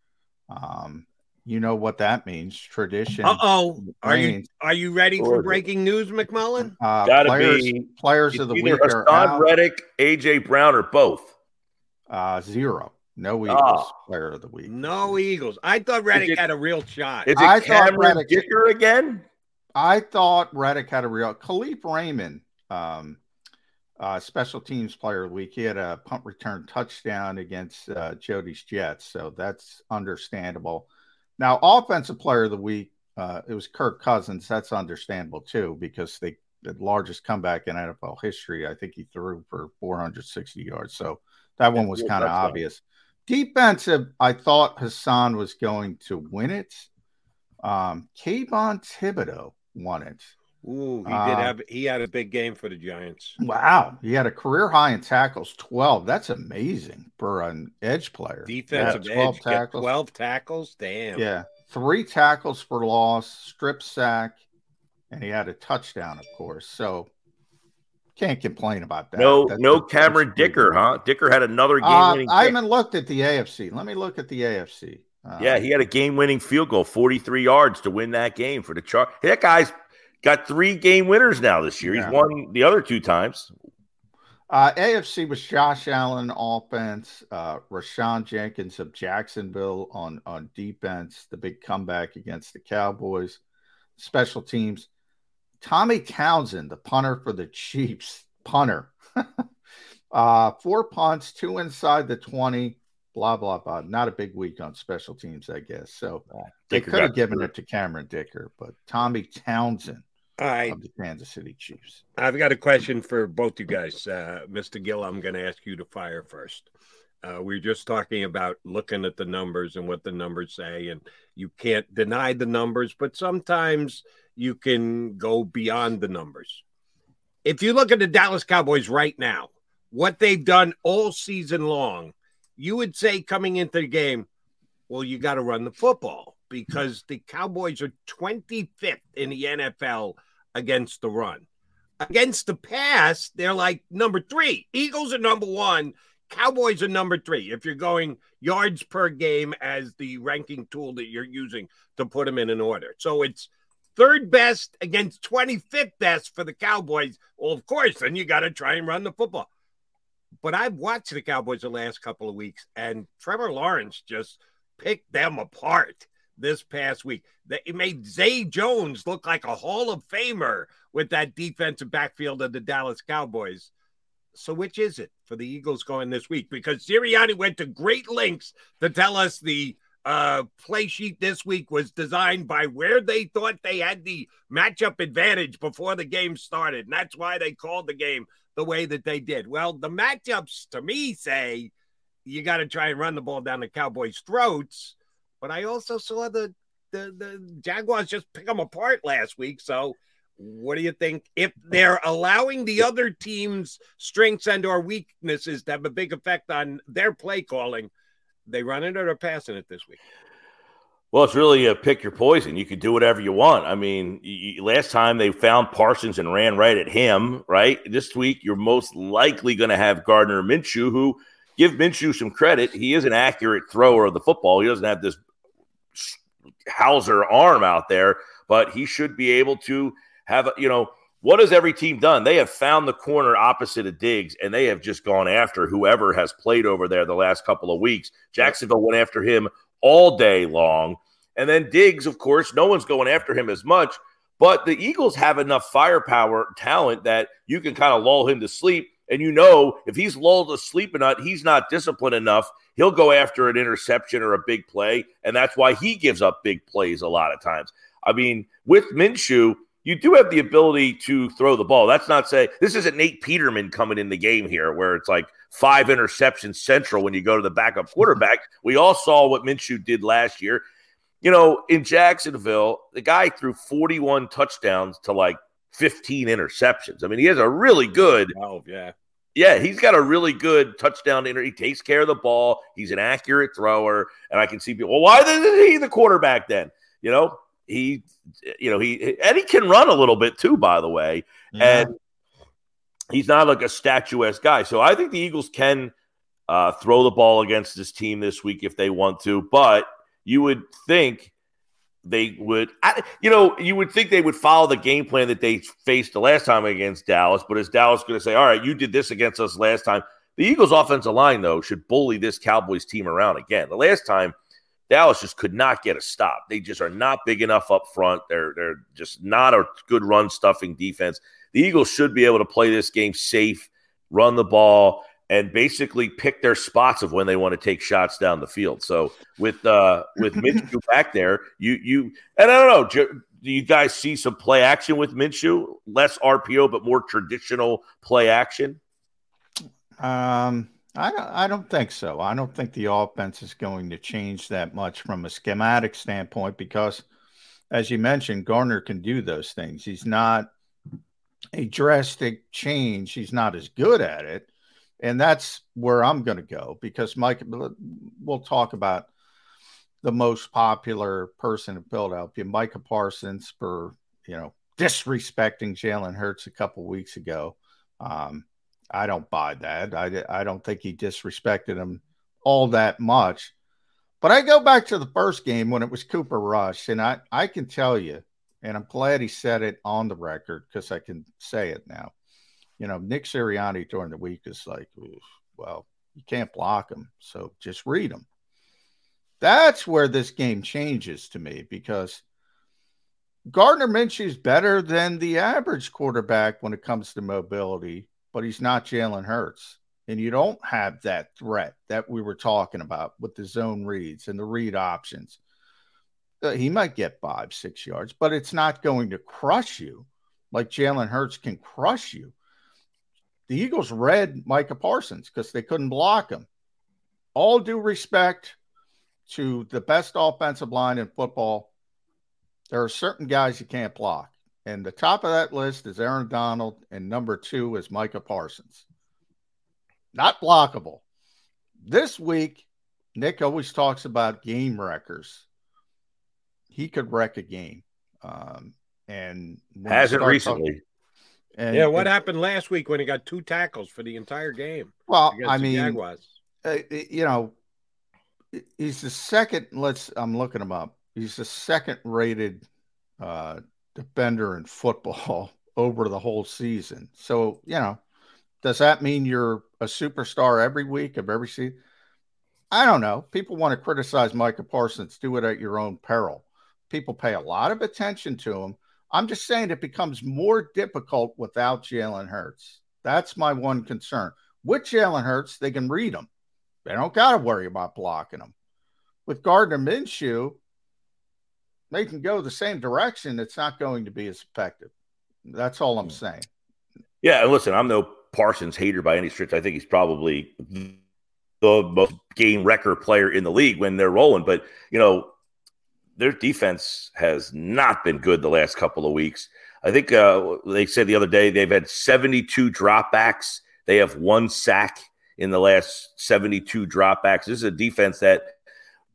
Um, you know what that means? Tradition. Uh oh. Are you are you ready for breaking news, McMullen? Uh, Gotta players, be players of the week are Haason out. Reddick, AJ Brown, or both. Uh, zero. No Eagles Ah. player of the week. No Eagles. I thought Reddick it- had a real shot. Is it I thought Cameron Reddick- Dicker again? I thought Reddick had a real Kalif Raymond, um, uh, special teams player of the week. He had a punt return touchdown against uh, Jody's Jets, so that's understandable. Now, offensive player of the week, uh, it was Kirk Cousins. That's understandable too because they the largest comeback in NFL history. I think he threw for 460 yards, so that one was kind of obvious. Defensive, I thought Haason was going to win it. Um, Kayvon Thibodeaux won it. Ooh, he Uh, did have he had a big game for the Giants. Wow, he had a career high in tackles, 12. That's amazing for an edge player. Defensive Yeah, 12 edge, tackles. 12 tackles. Damn. Yeah, three tackles for loss, strip sack, and he had a touchdown, of course. So can't complain about that. No, That's- no that's Cameron Dicker, good. huh? Dicker had another Uh, game-winning. I kick. haven't looked at the AFC. Let me look at the AFC. Uh, yeah, he had a game-winning field goal, 43 yards to win that game for the Char. That guy's got three game winners now this year. Yeah. He's won the other two times. Uh, AFC was Josh Allen offense, uh, Rayshawn Jenkins of Jacksonville on on defense, the big comeback against the Cowboys. Special teams, Tommy Townsend, the punter for the Chiefs, punter. uh, four punts, two inside the twenty. Blah blah blah. Not a big week on special teams, I guess. So they could have given it to Cameron Dicker, but Tommy Townsend All right. of the Kansas City Chiefs. I've got a question for both you guys. Uh, Mr. Gill, I'm going to ask you to fire first. Uh, we are just talking about looking at the numbers and what the numbers say, and you can't deny the numbers, but sometimes you can go beyond the numbers. If you look at the Dallas Cowboys right now, what they've done all season long, you would say coming into the game, well, you got to run the football because the Cowboys are 25th in the NFL against the run. Against the pass, they're like number three. Eagles are number one. Cowboys are number three. If you're going yards per game as the ranking tool that you're using to put them in an order. So it's third best against 25th best for the Cowboys. Well, of course, then you got to try and run the football. But I've watched the Cowboys the last couple of weeks, and Trevor Lawrence just picked them apart this past week. It made Zay Jones look like a Hall of Famer with that defensive backfield of the Dallas Cowboys. So, which is it for the Eagles going this week? Because Sirianni went to great lengths to tell us the uh, play sheet this week was designed by where they thought they had the matchup advantage before the game started. And that's why they called the game the way that they did. Well, the matchups to me say you got to try and run the ball down the Cowboys' throats. But I also saw the, the, the Jaguars just pick them apart last week. So, what do you think if they're allowing the other team's strengths and or weaknesses to have a big effect on their play calling? They run it or they're passing it this week? Well, it's really a pick your poison. You could do whatever you want. I mean, you, last time they found Parsons and ran right at him, right? This week, you're most likely going to have Gardner Minshew, who give Minshew some credit. He is an accurate thrower of the football. He doesn't have this Hauser arm out there, but he should be able to have, you know, what has every team done? They have found the corner opposite of Diggs, and they have just gone after whoever has played over there the last couple of weeks. Jacksonville went after him all day long. And then Diggs, of course, no one's going after him as much, but the Eagles have enough firepower, talent that you can kind of lull him to sleep. And you know, if he's lulled to sleep enough, he's not disciplined enough. He'll go after an interception or a big play. And that's why he gives up big plays a lot of times. I mean, with Minshew, you do have the ability to throw the ball. That's not say this isn't Nate Peterman coming in the game here where it's like five interceptions central when you go to the backup mm-hmm. quarterback. We all saw what Minshew did last year. You know, in Jacksonville, the guy threw 41 touchdowns to like 15 interceptions. I mean, he has a really good. Oh, yeah. Yeah, he's got a really good touchdown. Inter- he takes care of the ball. He's an accurate thrower, and I can see people. Well, why isn't he the quarterback then? You know, he, you know, he and he can run a little bit too. By the way, yeah. and he's not like a statuesque guy. So I think the Eagles can uh, throw the ball against this team this week if they want to. But you would think they would, you know, you would think they would follow the game plan that they faced the last time against Dallas. But is Dallas going to say, all right, you did this against us last time? The Eagles' offensive line, though, should bully this Cowboys team around again. The last time, Dallas just could not get a stop. They just are not big enough up front. They're they're just not a good run stuffing defense. The Eagles should be able to play this game safe, run the ball, and basically pick their spots of when they want to take shots down the field. So with uh with Minshew back there, you you and I don't know, do you guys see some play action with Minshew? Less RPO, but more traditional play action. Um, I don't, I don't think so. I don't think the offense is going to change that much from a schematic standpoint because, as you mentioned, Gardner can do those things. He's not a drastic change. He's not as good at it. And that's where I'm going to go because Mike, we'll talk about the most popular person in Philadelphia, Micah Parsons, for, you know, disrespecting Jalen Hurts a couple weeks ago. Um, I don't buy that. I, I don't think he disrespected him all that much. But I go back to the first game when it was Cooper Rush, and I, I can tell you and I'm glad he said it on the record because I can say it now. You know, Nick Sirianni during the week is like, well, you can't block him, so just read him. That's where this game changes to me because Gardner Minshew is better than the average quarterback when it comes to mobility, but he's not Jalen Hurts. And you don't have that threat that we were talking about with the zone reads and the read options. Uh, he might get five, six yards, but it's not going to crush you like Jalen Hurts can crush you. The Eagles read Micah Parsons because they couldn't block him. All due respect to the best offensive line in football, there are certain guys you can't block. And the top of that list is Aaron Donald, and number two is Micah Parsons. Not blockable. This week, Nick always talks about game wreckers he could wreck a game. Um, and hasn't recently. Talking, and yeah, what happened last week when he got two tackles for the entire game? Well, I mean, uh, you know, he's the second. Let's. I'm looking him up. He's the second rated uh, defender in football over the whole season. So you know, does that mean you're a superstar every week of every season? I don't know. People want to criticize Micah Parsons. Do it at your own peril. People pay a lot of attention to him. I'm just saying it becomes more difficult without Jalen Hurts. That's my one concern. With Jalen Hurts, they can read him. They don't got to worry about blocking him. With Gardner Minshew, they can go the same direction. It's not going to be as effective. That's all I'm hmm. saying. Yeah, and listen, I'm no Parsons hater by any stretch. I think he's probably the most game record player in the league when they're rolling. But you know, their defense has not been good the last couple of weeks. I think uh, they said the other day they've had 72 dropbacks. They have one sack in the last 72 dropbacks. This is a defense that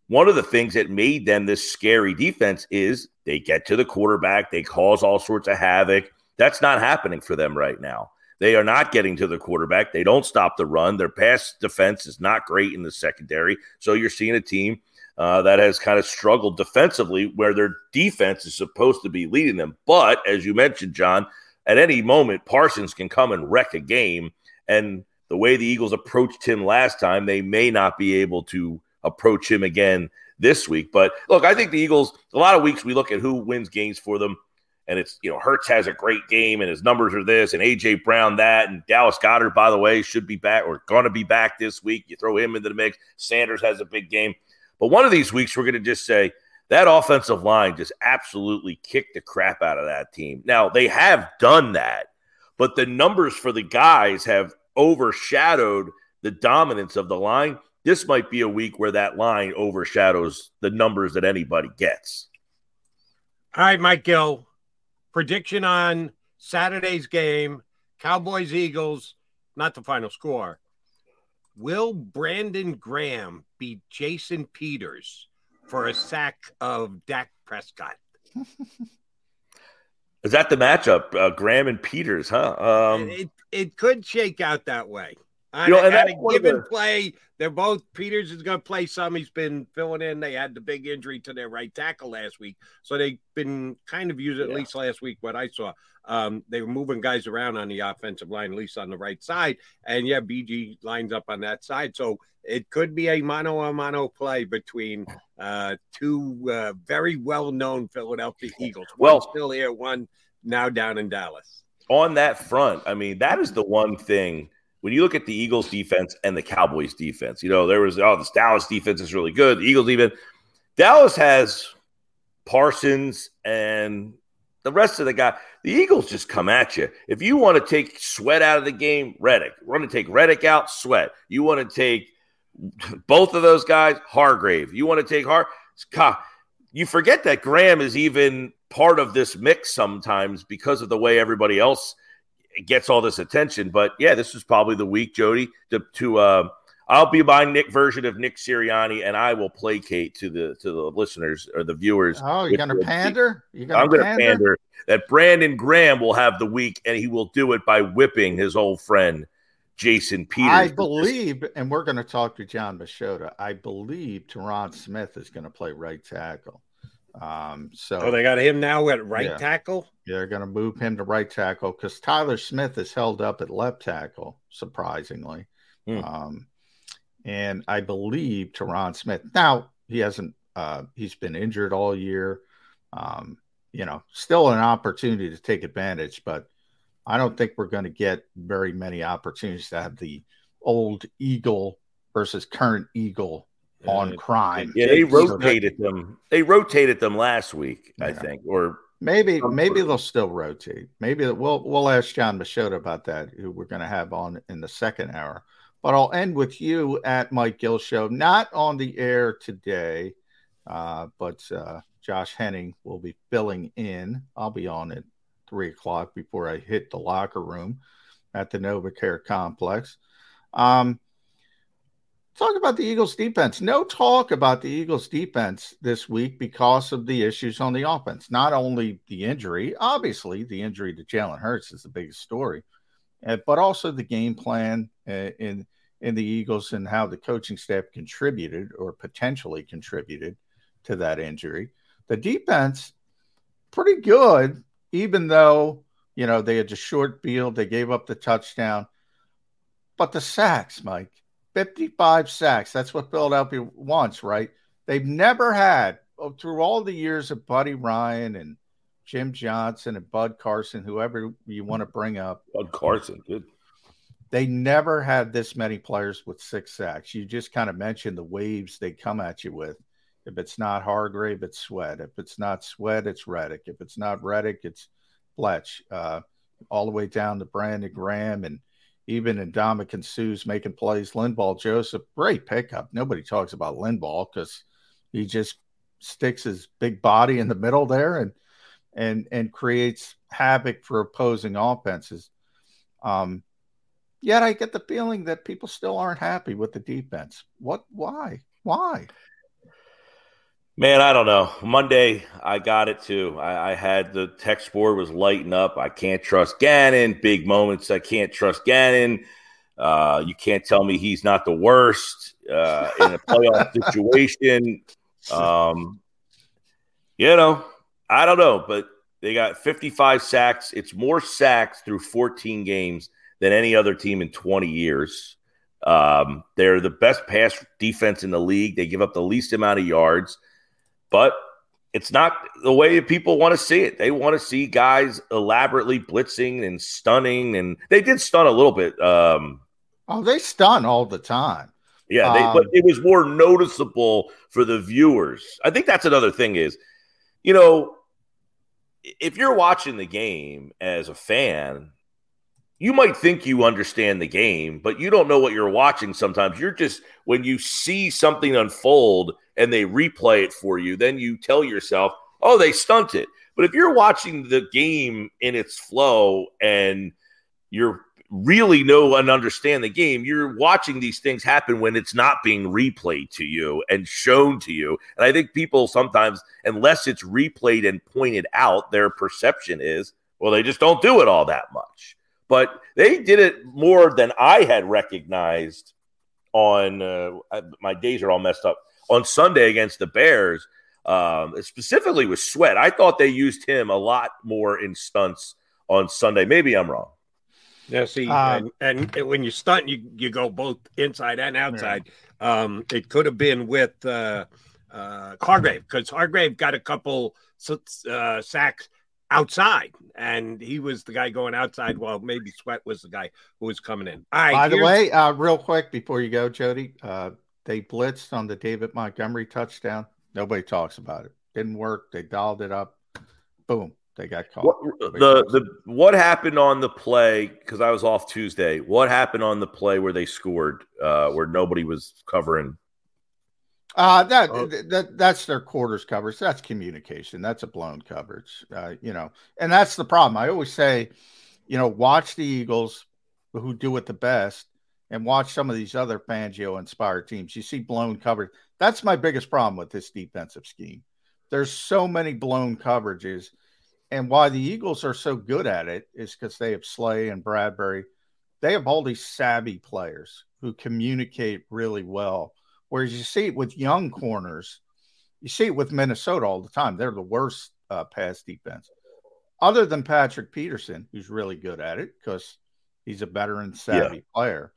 one of the things that made them this scary defense is they get to the quarterback, they cause all sorts of havoc. That's not happening for them right now. They are not getting to the quarterback. They don't stop the run. Their pass defense is not great in the secondary. So you're seeing a team uh, that has kind of struggled defensively where their defense is supposed to be leading them. But as you mentioned, John, at any moment, Parsons can come and wreck a game. And the way the Eagles approached him last time, they may not be able to approach him again this week. But look, I think the Eagles, a lot of weeks we look at who wins games for them and it's you know Hurts has a great game and his numbers are this and AJ Brown that and Dallas Goedert, by the way should be back or going to be back this week. You throw him into the mix. Sanders has a big game, but one of these weeks we're going to just say that offensive line just absolutely kicked the crap out of that team. Now they have done that, but the numbers for the guys have overshadowed the dominance of the line. This might be a week where that line overshadows the numbers that anybody gets. All right, Mike Gill, prediction on Saturday's game Cowboys Eagles, not the final score. Will Brandon Graham beat Jason Peters for a sack of Dak Prescott? Is that the matchup? Uh, Graham and Peters, huh? Um, it, it could shake out that way. On, you know, a, a given the... play, they're both Peters is going to play some. He's been filling in. They had the big injury to their right tackle last week, so they've been kind of used at least last week. What I saw, um, they were moving guys around on the offensive line, at least on the right side, and yeah, BG lines up on that side. So it could be a mano a mano play between uh, two uh, very well known Philadelphia Eagles. One well, still here, one now down in Dallas. On that front, I mean, that is the one thing when you look at the Eagles defense and the Cowboys defense, you know, there was, oh, this Dallas defense is really good. The Eagles even, Dallas has Parsons and the rest of the guy. The Eagles just come at you. If you want to take Sweat out of the game, Reddick. Want to take Reddick out, Sweat. You want to take both of those guys, Hargrave. You want to take Har. You forget that Graham is even part of this mix sometimes because of the way everybody else – gets all this attention. But yeah, this is probably the week, Jody, to, to uh, I'll be my Nick version of Nick Sirianni, and I will placate to the to the listeners or the viewers. Oh, you're gonna pander? You're gonna I'm gonna pander? pander that Brandon Graham will have the week, and he will do it by whipping his old friend Jason Peters. I believe, and we're going to talk to Jon Machota. I believe Tyron Smith is going to play right tackle. Um, so oh, they got him now at right yeah. tackle. Yeah, they're going to move him to right tackle because Tyler Smith is held up at left tackle, surprisingly. Hmm. Um, and I believe Tyron Smith. Now he hasn't. Uh, he's been injured all year. Um, you know, still an opportunity to take advantage, but I don't think we're going to get very many opportunities to have the old Eagle versus current Eagle on crime. Yeah, they rotated them. They rotated them last week, yeah. I think, or maybe maybe they'll still rotate. Maybe we'll we'll ask Jon Machota about that, who we're going to have on in the second hour. But I'll end with you at Mike Gill Show, not on the air today, uh, but uh, Josh Henning will be filling in. I'll be on at three o'clock before I hit the locker room at the NovaCare complex. Um, Talk about the Eagles defense. No talk about the Eagles defense this week because of the issues on the offense. Not only the injury, obviously, the injury to Jalen Hurts is the biggest story, uh, but also the game plan uh, in in the Eagles and how the coaching staff contributed or potentially contributed to that injury. The defense, pretty good, even though you know they had a short field, they gave up the touchdown, but the sacks, Mike 55 sacks. That's what Philadelphia wants, right? They've never had, oh, through all the years of Buddy Ryan and Jim Johnson and Bud Carson, whoever you want to bring up. Bud Carson, good. They never had this many players with six sacks. You just kind of mentioned the waves they come at you with. If it's not Hargrave, it's Sweat. If it's not Sweat, it's Reddick. If it's not Reddick, it's Fletch. Uh, all the way down to Brandon Graham and even in Ndamukong Suh's making plays. Linval Joseph, great pickup. Nobody talks about Linval because he just sticks his big body in the middle there and and and creates havoc for opposing offenses. Um, yet I get the feeling that people still aren't happy with the defense. What? Why? Why? Man, I don't know. Monday, I got it too. I, I, had the text board was lighting up. I can't trust Gannon. Big moments. I can't trust Gannon. Uh, you can't tell me he's not the worst uh, in a playoff situation. Um, you know, I don't know, but they got 55 sacks. It's more sacks through 14 games than any other team in 20 years. Um, they're the best pass defense in the league. They give up the least amount of yards, but it's not the way people want to see it. They want to see guys elaborately blitzing and stunning, and they did stun a little bit. Um, oh, they stun all the time. Yeah, they, um, but it was more noticeable for the viewers. I think that's another thing is, you know, if you're watching the game as a fan, you might think you understand the game, but you don't know what you're watching sometimes. You're just, when you see something unfold and they replay it for you, then you tell yourself, oh, they stunted. But if you're watching the game in its flow and you're really know and understand the game, you're watching these things happen when it's not being replayed to you and shown to you. And I think people sometimes, unless it's replayed and pointed out, their perception is, well, they just don't do it all that much but they did it more than I had recognized on uh, my days are all messed up on Sunday against the Bears, um, specifically with Sweat. I thought they used him a lot more in stunts on Sunday. Maybe I'm wrong. Yeah, see, um, and, and, when you stunt, you you go both inside and outside. Yeah. Um, it could have been with uh, uh, Hargrave because Hargrave got a couple uh, sacks outside, and he was the guy going outside. Well, maybe Sweat was the guy who was coming in. All right. By the way, uh, real quick before you go, Jody, uh, they blitzed on the David Montgomery touchdown. Nobody talks about it. Didn't work. They dialed it up. Boom. They got caught. What, the the what happened on the play? Because I was off Tuesday. What happened on the play where they scored, uh, where nobody was covering uh, that, oh. that that's their quarters coverage. That's communication. That's a blown coverage. Uh, you know, and that's the problem. I always say, you know, watch the Eagles who do it the best and watch some of these other Fangio inspired teams. You see blown coverage. That's my biggest problem with this defensive scheme. There's so many blown coverages. And why the Eagles are so good at it is because they have Slay and Bradberry. They have all these savvy players who communicate really well Whereas you see it with young corners, you see it with Minnesota all the time. They're the worst uh, pass defense, other than Patrick Peterson, who's really good at it because he's a veteran, savvy yeah. player.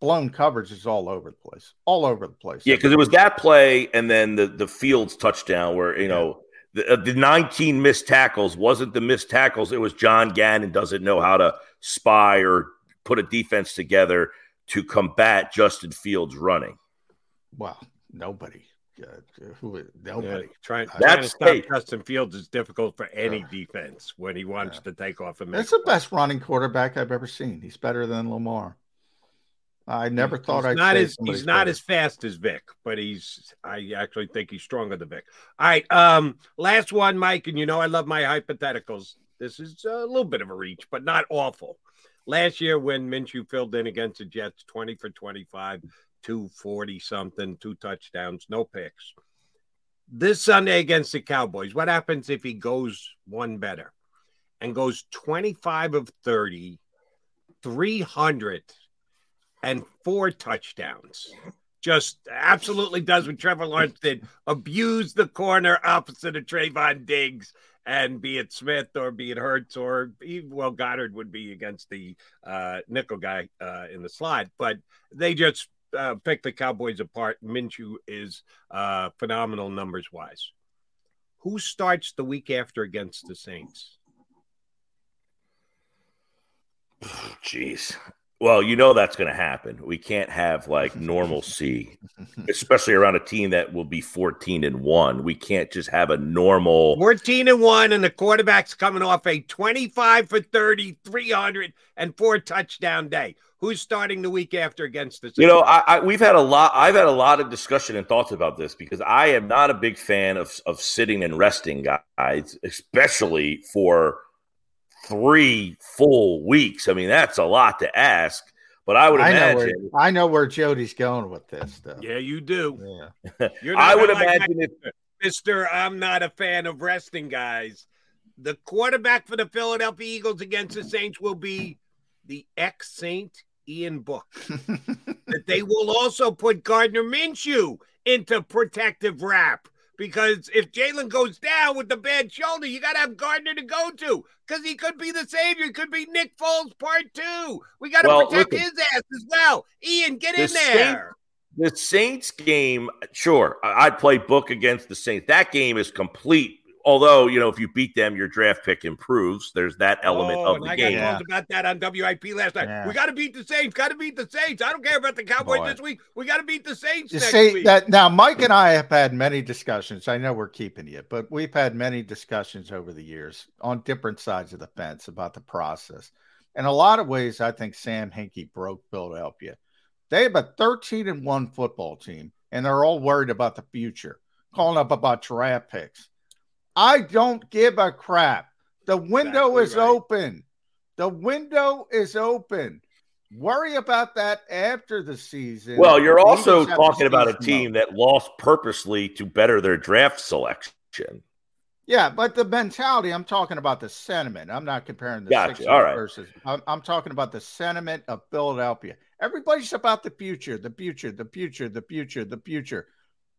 Blown coverage is all over the place, all over the place. Yeah, because it was that play and then the the Fields touchdown where you know the, uh, the 19 missed tackles wasn't the missed tackles. It was John Gannon doesn't know how to spy or put a defense together to combat Justin Fields running well, nobody. Uh, who nobody yeah, trying, trying to stop hey. Justin Fields is difficult for any uh, defense when he wants yeah. to take off a. That's the best running quarterback I've ever seen. He's better than Lamar. I never thought he's I'd not as he's not better. as fast as Vic, but he's I actually think he's stronger than Vic. All right, um, last one, Mike, and you know I love my hypotheticals. This is a little bit of a reach, but not awful. Last year, when Minshew filled in against the Jets, twenty for twenty-five, 240 something, two touchdowns, no picks. This Sunday against the Cowboys, what happens if he goes one better and goes 25 of 30, 300 and four touchdowns? Just absolutely does what Trevor Lawrence did abuse the corner opposite of Trevon Diggs and be it Smith or be it Hertz or well Goedert would be against the uh, nickel guy uh, in the slot, but they just uh, pick the Cowboys apart. Minshew is uh, phenomenal numbers wise. Who starts the week after against the Saints? Jeez. Well, you know that's going to happen. We can't have like normalcy, especially around a team that will be 14 and 1. We can't just have a normal 14 and 1 and the quarterback's coming off a 25 for 30, 300 and four touchdown day. Who's starting the week after against the? You know, I, I, we've had a lot. I've had a lot of discussion and thoughts about this because I am not a big fan of of sitting and resting guys, especially for three full weeks. I mean, that's a lot to ask. But I would I imagine know where, I know where Jody's going with this stuff. Yeah, you do. Yeah. I would like imagine if Mister, I'm not a fan of resting guys. The quarterback for the Philadelphia Eagles against the Saints will be the ex Saint Ian Book. that they will also put Gardner Minshew into protective wrap because if Jalen goes down with the bad shoulder, you got to have Gardner to go to because he could be the savior. He could be Nick Foles part two. We got to well, protect his ass as well. Ian, get the in there. the Saints game, sure, I'd play Book against the Saints. That game is complete although you know if you beat them, your draft pick improves. There's that element oh, of the I game. I got about that on WIP last night. Yeah. We got to beat the Saints. Got to beat the Saints. I don't care about the Cowboys Boy. this week. We got to beat the Saints. You see week. that now, Mike and I have had many discussions. I know we're keeping you, but we've had many discussions over the years on different sides of the fence about the process. In a lot of ways, I think Sam Hinkie broke Philadelphia. They have a 13 and one football team, and they're all worried about the future, calling up about draft picks I don't give a crap. The window exactly is right. open. The window is open. Worry about that after the season. Well, you're also talking about a team that lost purposely to better their draft selection. Yeah, but the mentality, I'm talking about the sentiment. I'm not comparing the gotcha. All right. versus I'm, I'm talking about the sentiment of Philadelphia. Everybody's about the future, the future, the future, the future, the future.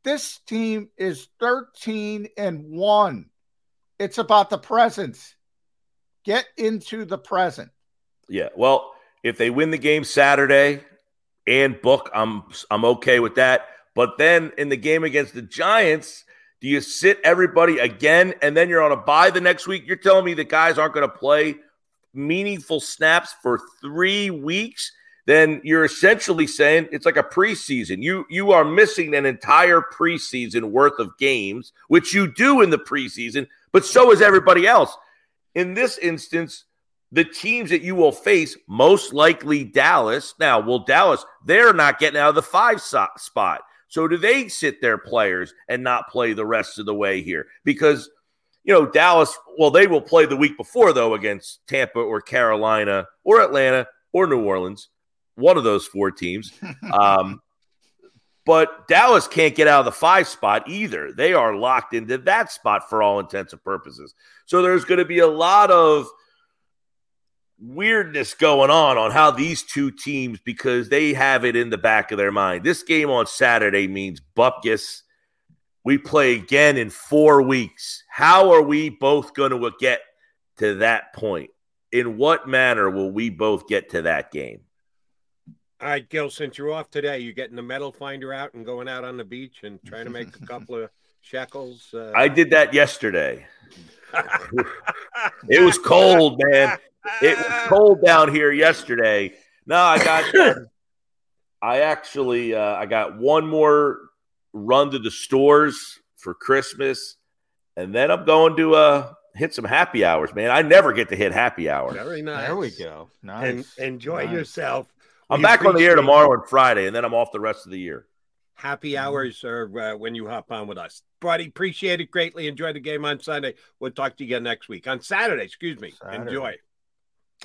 This team is 13 and 1. It's about the present. Get into the present. Yeah. Well, if they win the game Saturday and book, I'm I'm okay with that. But then in the game against the Giants, do you sit everybody again and then you're on a bye the next week? You're telling me the guys aren't going to play meaningful snaps for 3 weeks? Then you're essentially saying it's like a preseason. You you are missing an entire preseason worth of games, which you do in the preseason, but so is everybody else. In this instance, the teams that you will face, most likely Dallas. Now, well, Dallas, they're not getting out of the five spot. So do they sit their players and not play the rest of the way here? Because you know, Dallas, well, they will play the week before, though, against Tampa or Carolina or Atlanta or New Orleans one of those four teams. Um, but Dallas can't get out of the five spot either. They are locked into that spot for all intents and purposes. So there's going to be a lot of weirdness going on on how these two teams because they have it in the back of their mind. This game on Saturday means Bupkis. We play again in four weeks. How are we both going to get to that point? In what manner will we both get to that game? All right, Gil, since you're off today, you're getting the metal finder out and going out on the beach and trying to make a couple of shekels. Uh... I did that yesterday. it was cold, man. It was cold down here yesterday. No, I got. I actually, uh, I got one more run to the stores for Christmas, and then I'm going to uh, hit some happy hours, man. I never get to hit happy hour. Very nice. There we go. Nice. And enjoy nice. yourself. I'm back on the air tomorrow and Friday, and then I'm off the rest of the year. Happy hours are uh, when you hop on with us, buddy. Appreciate it greatly. Enjoy the game on Sunday. We'll talk to you again next week on Saturday. Excuse me. Saturday. Enjoy.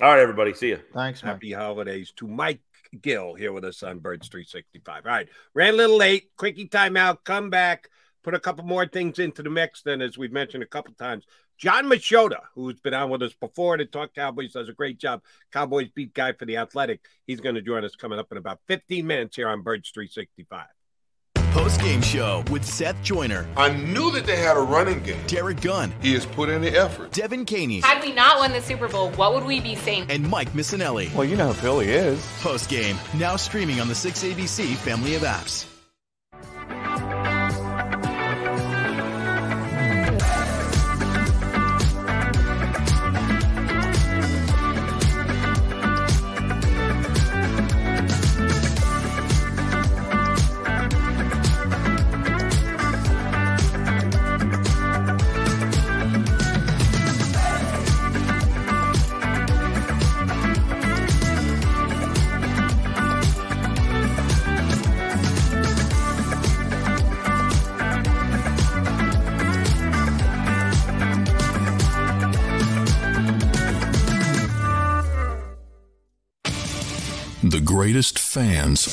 All right, everybody. See you. Thanks. Happy holidays to Mike Gill here with us on Birds 365. All right, ran a little late. Quickie timeout. Come back. Put a couple more things into the mix. Then, as we've mentioned a couple times, Jon Machota, who's been on with us before to talk Cowboys, does a great job. Cowboys beat guy for the Athletic. He's going to join us coming up in about 15 minutes here on Birds 365. Post game show with Seth Joyner. I knew that they had a running game. Derrick Gunn. He has put in the effort. Devan Kaney. Had we not won the Super Bowl, what would we be saying? And Mike Missanelli. Well, you know who Philly is. Post game, now streaming on the 6ABC family of apps.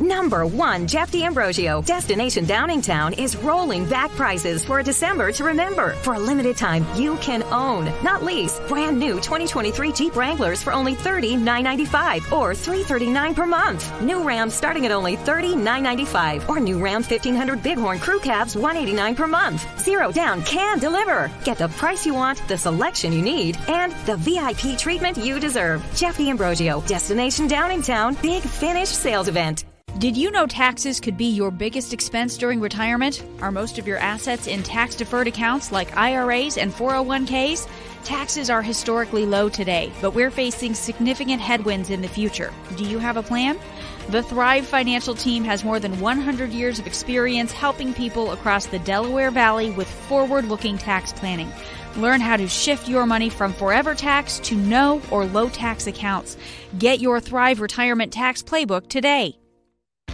Number one, Jeff D'Ambrosio. Destination Downingtown is rolling back prices for a December to remember. For a limited time, you can own, not lease, brand new 2023 Jeep Wranglers for only $30,995 or 339 per month. New Ram starting at only $30,995 or new Ram 1500 Bighorn Crew Cabs 189 per month. Zero down can deliver. Get the price you want, the selection you need, and the VIP treatment you deserve. Jeff D'Ambrosio, Destination Downingtown, Big Finish Sales Event. Did you know taxes could be your biggest expense during retirement? Are most of your assets in tax deferred accounts like IRAs and 401ks? Taxes are historically low today, but we're facing significant headwinds in the future. Do you have a plan? The Thrive Financial team has more than 100 years of experience helping people across the Delaware Valley with forward looking tax planning. Learn how to shift your money from forever tax to no or low tax accounts. Get your Thrive Retirement Tax Playbook today.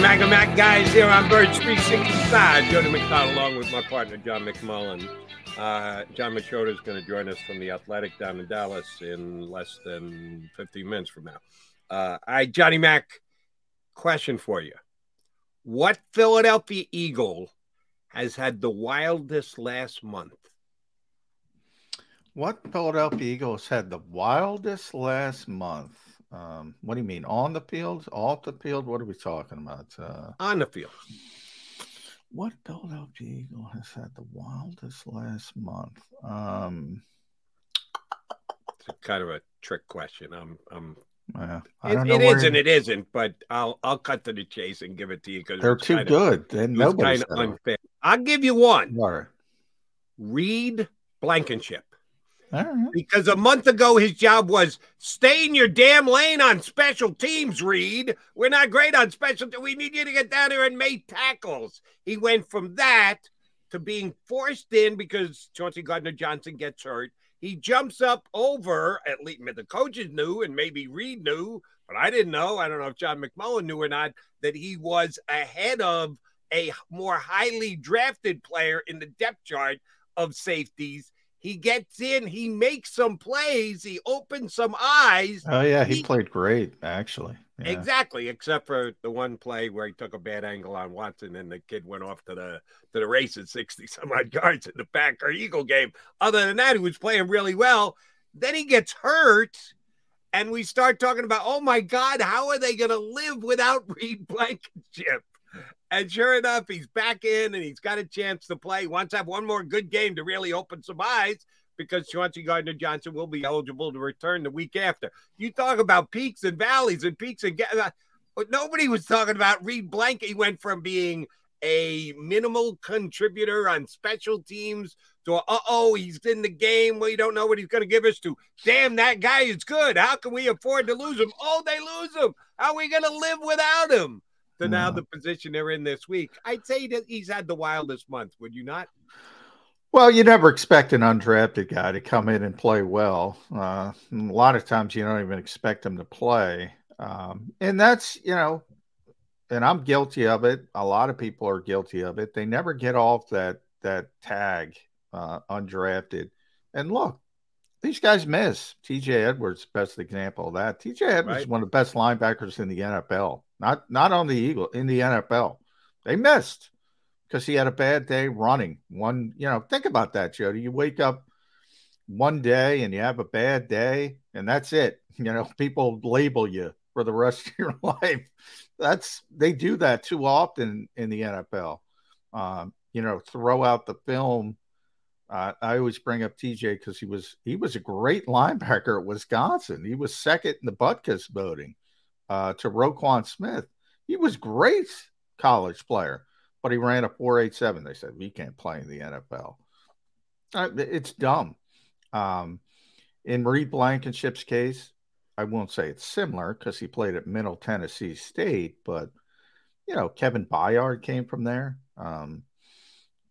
Got Mac guys here on Birds 365. Jody McDonald along with my partner, John McMullen. Uh, Jon Machota is going to join us from the Athletic down in Dallas in less than 15 minutes from now. Uh, right, Johnny Mac, question for you. What Philadelphia Eagle has had the wildest last month? What Philadelphia Eagles had the wildest last month? Um, what do you mean on the field, off the field? What are we talking about? Uh, on the field. What Philadelphia Eagle has had the wildest last month? Um, it's kind of a trick question. I'm, I'm. Yeah, it, it is and it isn't, but I'll I'll cut to the chase and give it to you because they're too kinda, good. And nobody's kind of unfair. I'll give you one. Right. Reed Blankenship. Because a month ago, his job was stay in your damn lane on special teams, Reed. We're not great on special. We need you to get down there and make tackles. He went from that to being forced in because Chauncey Gardner Johnson gets hurt. He jumps up over, at least the coaches knew, and maybe Reed knew, but I didn't know. I don't know if John McMullen knew or not, that he was ahead of a more highly drafted player in the depth chart of safeties he gets in, he makes some plays, he opens some eyes. Oh yeah, he, he played great actually. Yeah. Exactly, except for the one play where he took a bad angle on Watson and the kid went off to the to the race races 60 some odd yards in the Packer Eagle game. Other than that, he was playing really well. Then he gets hurt, and we start talking about, oh my God, how are they going to live without Reed Blankenship? And sure enough, he's back in and he's got a chance to play. He wants to have one more good game to really open some eyes because Chauncey Gardner Johnson will be eligible to return the week after. You talk about peaks and valleys and peaks and uh, nobody was talking about Reed Blank. He went from being a minimal contributor on special teams to uh oh, he's in the game. We don't know what he's going to give us to. Damn, that guy is good. How can we afford to lose him? Oh, they lose him. How are we going to live without him? To now the position they're in this week. I'd say that he's had the wildest month, would you not? Well, you never expect an undrafted guy to come in and play well. Uh, a lot of times you don't even expect him to play. Um, and that's, you know, and I'm guilty of it. A lot of people are guilty of it. They never get off that that tag uh, undrafted. And look, these guys miss. TJ Edwards, best example of that. TJ Edwards right. is one of the best linebackers in the NFL. Not not on the Eagle in the NFL. They missed because he had a bad day running. One, you know, think about that, Jody. You wake up one day and you have a bad day, and that's it. You know, people label you for the rest of your life. that's they do that too often in the NFL. Um, you know, throw out the film. Uh, I always bring up TJ because he was he was a great linebacker at Wisconsin. He was second in the Butkus voting uh, to Roquan Smith. He was great college player, but he ran a four eight seven. They said we can't play in the NFL. Uh, it's dumb. Um, in Reed Blankenship's case, I won't say it's similar because he played at Middle Tennessee State, but you know, Kevin Byard came from there, um,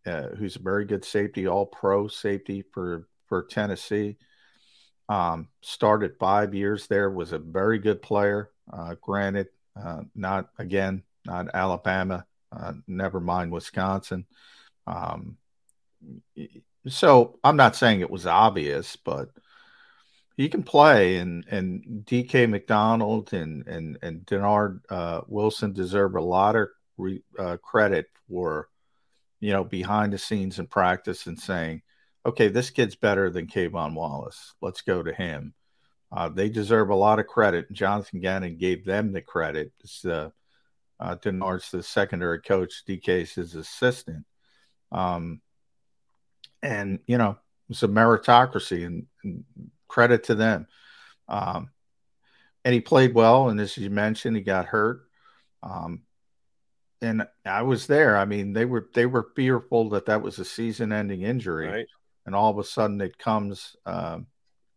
uh, who's a very good safety, all pro safety for for Tennessee. Um, started five years there, was a very good player. Uh, granted, uh, not again, not Alabama, uh, never mind Wisconsin. Um, so I'm not saying it was obvious, but he can play, and and DK McDonald and and and Dennard uh, Wilson deserve a lot of re, uh, credit for you know behind the scenes in practice and saying, okay, this kid's better than K'Von Wallace. Let's go to him. Uh, they deserve a lot of credit. Jonathan Gannon gave them the credit. It's, uh, uh, Dennard's the secondary coach. DK's his assistant. Um, and you know it's a meritocracy, and, and credit to them. Um, and he played well. And as you mentioned, he got hurt. Um, and I was there. I mean, they were they were fearful that that was a season-ending injury, right. And all of a sudden it comes uh,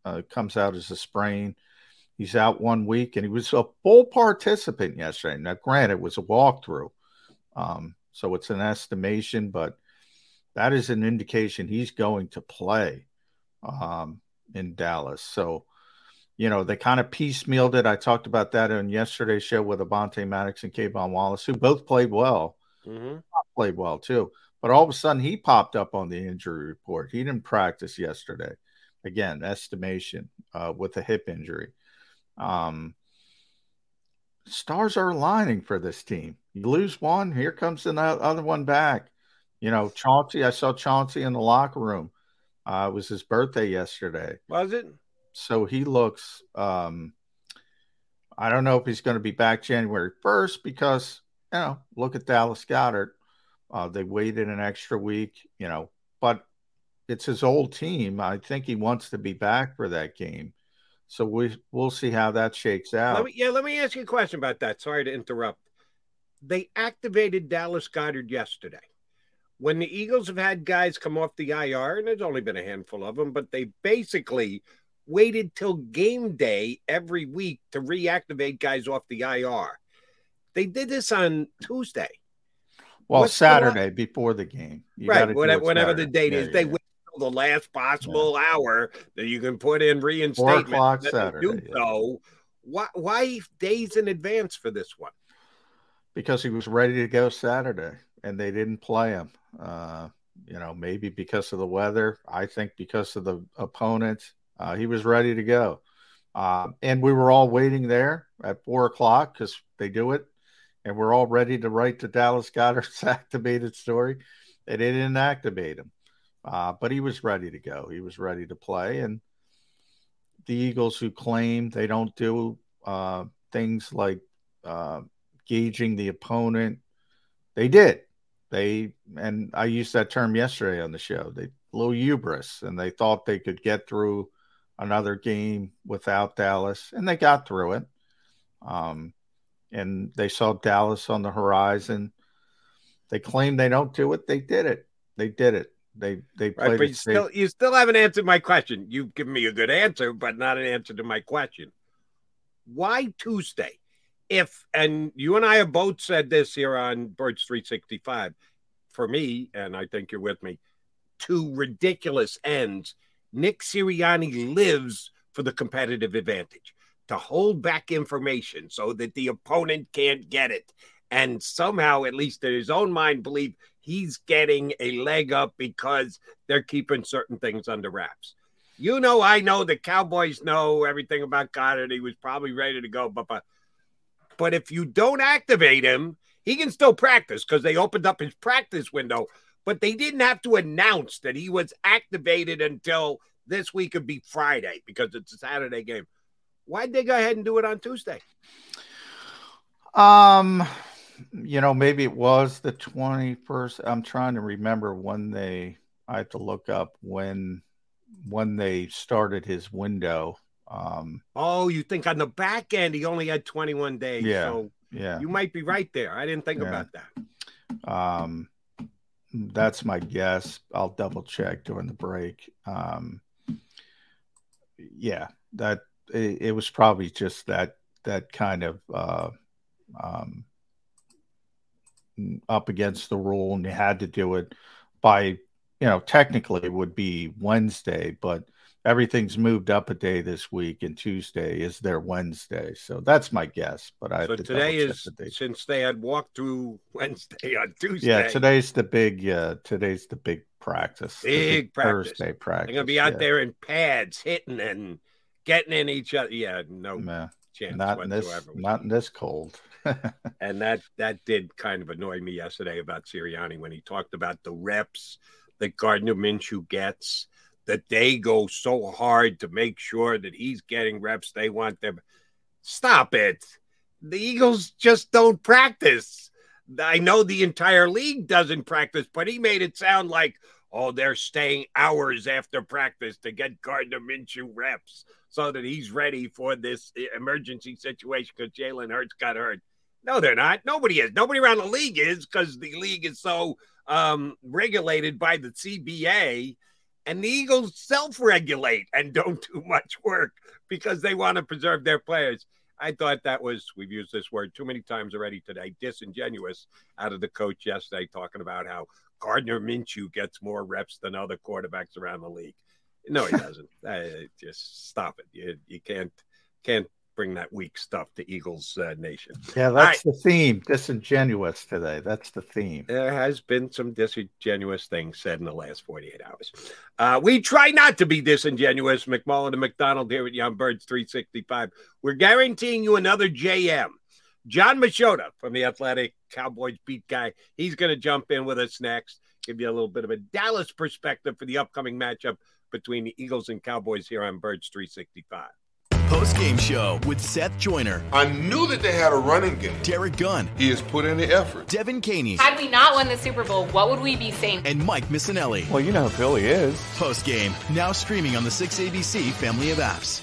uh, comes out as a sprain. He's out one week, and he was a full participant yesterday. Now, granted, it was a walkthrough, um, so it's an estimation, but that is an indication he's going to play. Um, in Dallas. So, you know, they kind of piecemealed it. I talked about that on yesterday's show with Avonte Maddox and K'Von Wallace, who both played well. Mm-hmm. Played well too. But all of a sudden he popped up on the injury report. He didn't practice yesterday. Again, estimation uh, with a hip injury. Um, stars are aligning for this team. You lose one, here comes the other one back. You know, Chauncey, I saw Chauncey in the locker room. Uh, it was his birthday yesterday. Was it? So he looks. Um, I don't know if he's going to be back January first because you know, look at Dallas Goedert. Uh, they waited an extra week, you know, but it's his old team. I think he wants to be back for that game. So we we'll see how that shakes out. Let me, yeah, let me ask you a question about that. Sorry to interrupt. They activated Dallas Goedert yesterday when the Eagles have had guys come off the IR, and there's only been a handful of them, but they basically waited till game day every week to reactivate guys off the IR. They did this on Tuesday. Well, What's Saturday before the game. You right. Whenever, whenever the date yeah, is, yeah, they yeah. wait until the last possible hour that you can put in reinstatement. Four o'clock Saturday. Do so. Why, why days in advance for this one? Because he was ready to go Saturday and they didn't play him. Uh, you know, maybe because of the weather. I think because of the opponent, uh, he was ready to go. Uh, and we were all waiting there at four o'clock because they do it, and we're all ready to write the Dallas Goedert's activated story. and They didn't activate him, uh, but he was ready to go. He was ready to play, and the Eagles, who claim they don't do uh, things like uh, gauging the opponent, they did they and I used that term yesterday on the show. They little hubris, and they thought they could get through another game without Dallas, and they got through it. Um, and they saw Dallas on the horizon. They claim they don't do it. They did it. They did it. They they played. Right, but you still you still haven't answered my question. You've given me a good answer, but not an answer to my question. Why Tuesday? if and you and I have both said this here on Birds 365, for me, and I think you're with me, two ridiculous ends. Nick Sirianni lives for the competitive advantage to hold back information so that the opponent can't get it. And somehow, at least in his own mind, believe he's getting a leg up because they're keeping certain things under wraps. You know, I know the Cowboys know everything about Goedert. He was probably ready to go, but, but but if you don't activate him, he can still practice because they opened up his practice window. But they didn't have to announce that he was activated until this week would be Friday because it's a Saturday game. Why'd they go ahead and do it on Tuesday? Um, you know, maybe it was the 21st. I'm trying to remember when they, I have to look up when, when they started his window. Um, oh, you think on the back end he only had 21 days? Yeah, so yeah. You might be right there. I didn't think Yeah. about that. Um, that's my guess. I'll double check during the break. Um, yeah, that it, it was probably just that that kind of uh, um, up against the rule, and you had to do it by you know technically it would be Wednesday, but everything's moved up a day this week, and Tuesday is their Wednesday. So that's my guess. But I So to today is the since they had walked through Wednesday on Tuesday. Yeah, today's the big uh today's the big practice. the big practice. Thursday practice. They're gonna be out yeah. there in pads, hitting and getting in each other. Yeah, no Nah, chance not in this whatsoever. not in this cold. and that that did kind of annoy me yesterday about Sirianni when he talked about the reps that Gardner Minshew gets. That they go so hard to make sure that he's getting reps. They want them. Stop it. The Eagles just don't practice. I know the entire league doesn't practice, but he made it sound like, oh, they're staying hours after practice to get Gardner Minshew reps so that he's ready for this emergency situation because Jalen Hurts got hurt. No, they're not. Nobody is. Nobody around the league is because the league is so um, regulated by the CBA. And the Eagles self regulate and don't do much work because they want to preserve their players. I thought that was, we've used this word too many times already today, disingenuous out of the coach yesterday, talking about how Gardner Minshew gets more reps than other quarterbacks around the league. No, he doesn't. uh, just stop it. You, you can't can't bring that weak stuff to Eagles uh, Nation. yeah, that's right. the theme. Disingenuous today. That's the theme. There has been some disingenuous things said in the last 48 hours. Uh, we try not to be disingenuous, McMullen and McDonald here at Young Birds 365. We're guaranteeing you another JM. Jon Machota from the Athletic Cowboys beat guy. He's going to jump in with us next, give you a little bit of a Dallas perspective for the upcoming matchup between the Eagles and Cowboys here on Birds 365. Post game show with Seth Joyner, I knew that they had a running game. Derrick Gunn, He has put in the effort. Devan Kaney, Had we not won the Super Bowl, what would we be saying? and Mike Missanelli. Well, you know who Philly is. Post game now streaming on the 6ABC family of apps.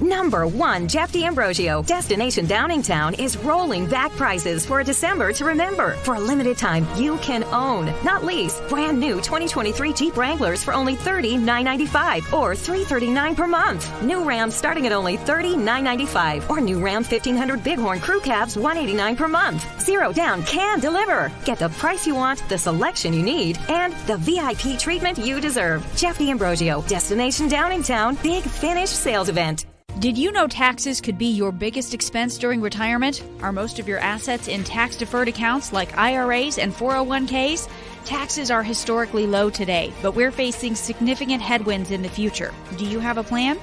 Number one, Jeff D'Ambrosio. Destination Downingtown is rolling back prices for a December to remember. For a limited time, you can own, not lease, brand new 2023 Jeep Wranglers for only $30,995 or 339 per month. New Rams starting at only $30,995 or new Ram 1500 Bighorn Crew Cabs 189 per month. Zero down can deliver. Get the price you want, the selection you need, and the VIP treatment you deserve. Jeff D'Ambrosio, Destination Downingtown, Big Finish Sales Event. Did you know taxes could be your biggest expense during retirement? Are most of your assets in tax deferred accounts like IRAs and 401ks? Taxes are historically low today, but we're facing significant headwinds in the future. Do you have a plan?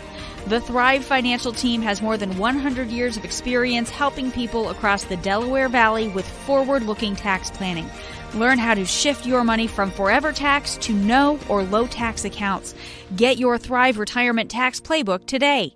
The Thrive Financial Team has more than 100 years of experience helping people across the Delaware Valley with forward looking tax planning. Learn how to shift your money from forever tax to no or low tax accounts. Get your Thrive Retirement Tax Playbook today.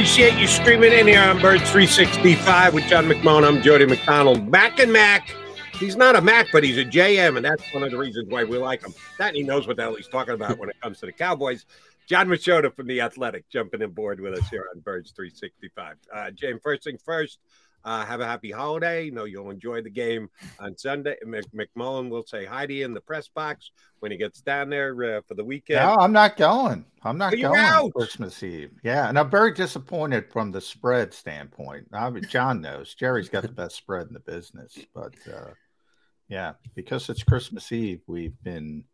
Appreciate you streaming in here on Birds 365 with John McMullen. I'm Jody McDonald. Mac and Mac. He's not a Mac, but he's a JM, and that's one of the reasons why we like him. That he knows what the hell he's talking about when it comes to the Cowboys. Jon Machota from The Athletic jumping in board with us here on Birds 365. Uh, James, first thing first, uh, have a happy holiday. You know you'll enjoy the game on Sunday. Mc- McMullen will say hi to you in the press box when he gets down there uh, for the weekend. No, I'm not going. I'm not going out? Christmas Eve. Yeah, and I'm very disappointed from the spread standpoint. I mean, John knows Jerry's got the best spread in the business, but uh, yeah, because it's Christmas Eve, we've been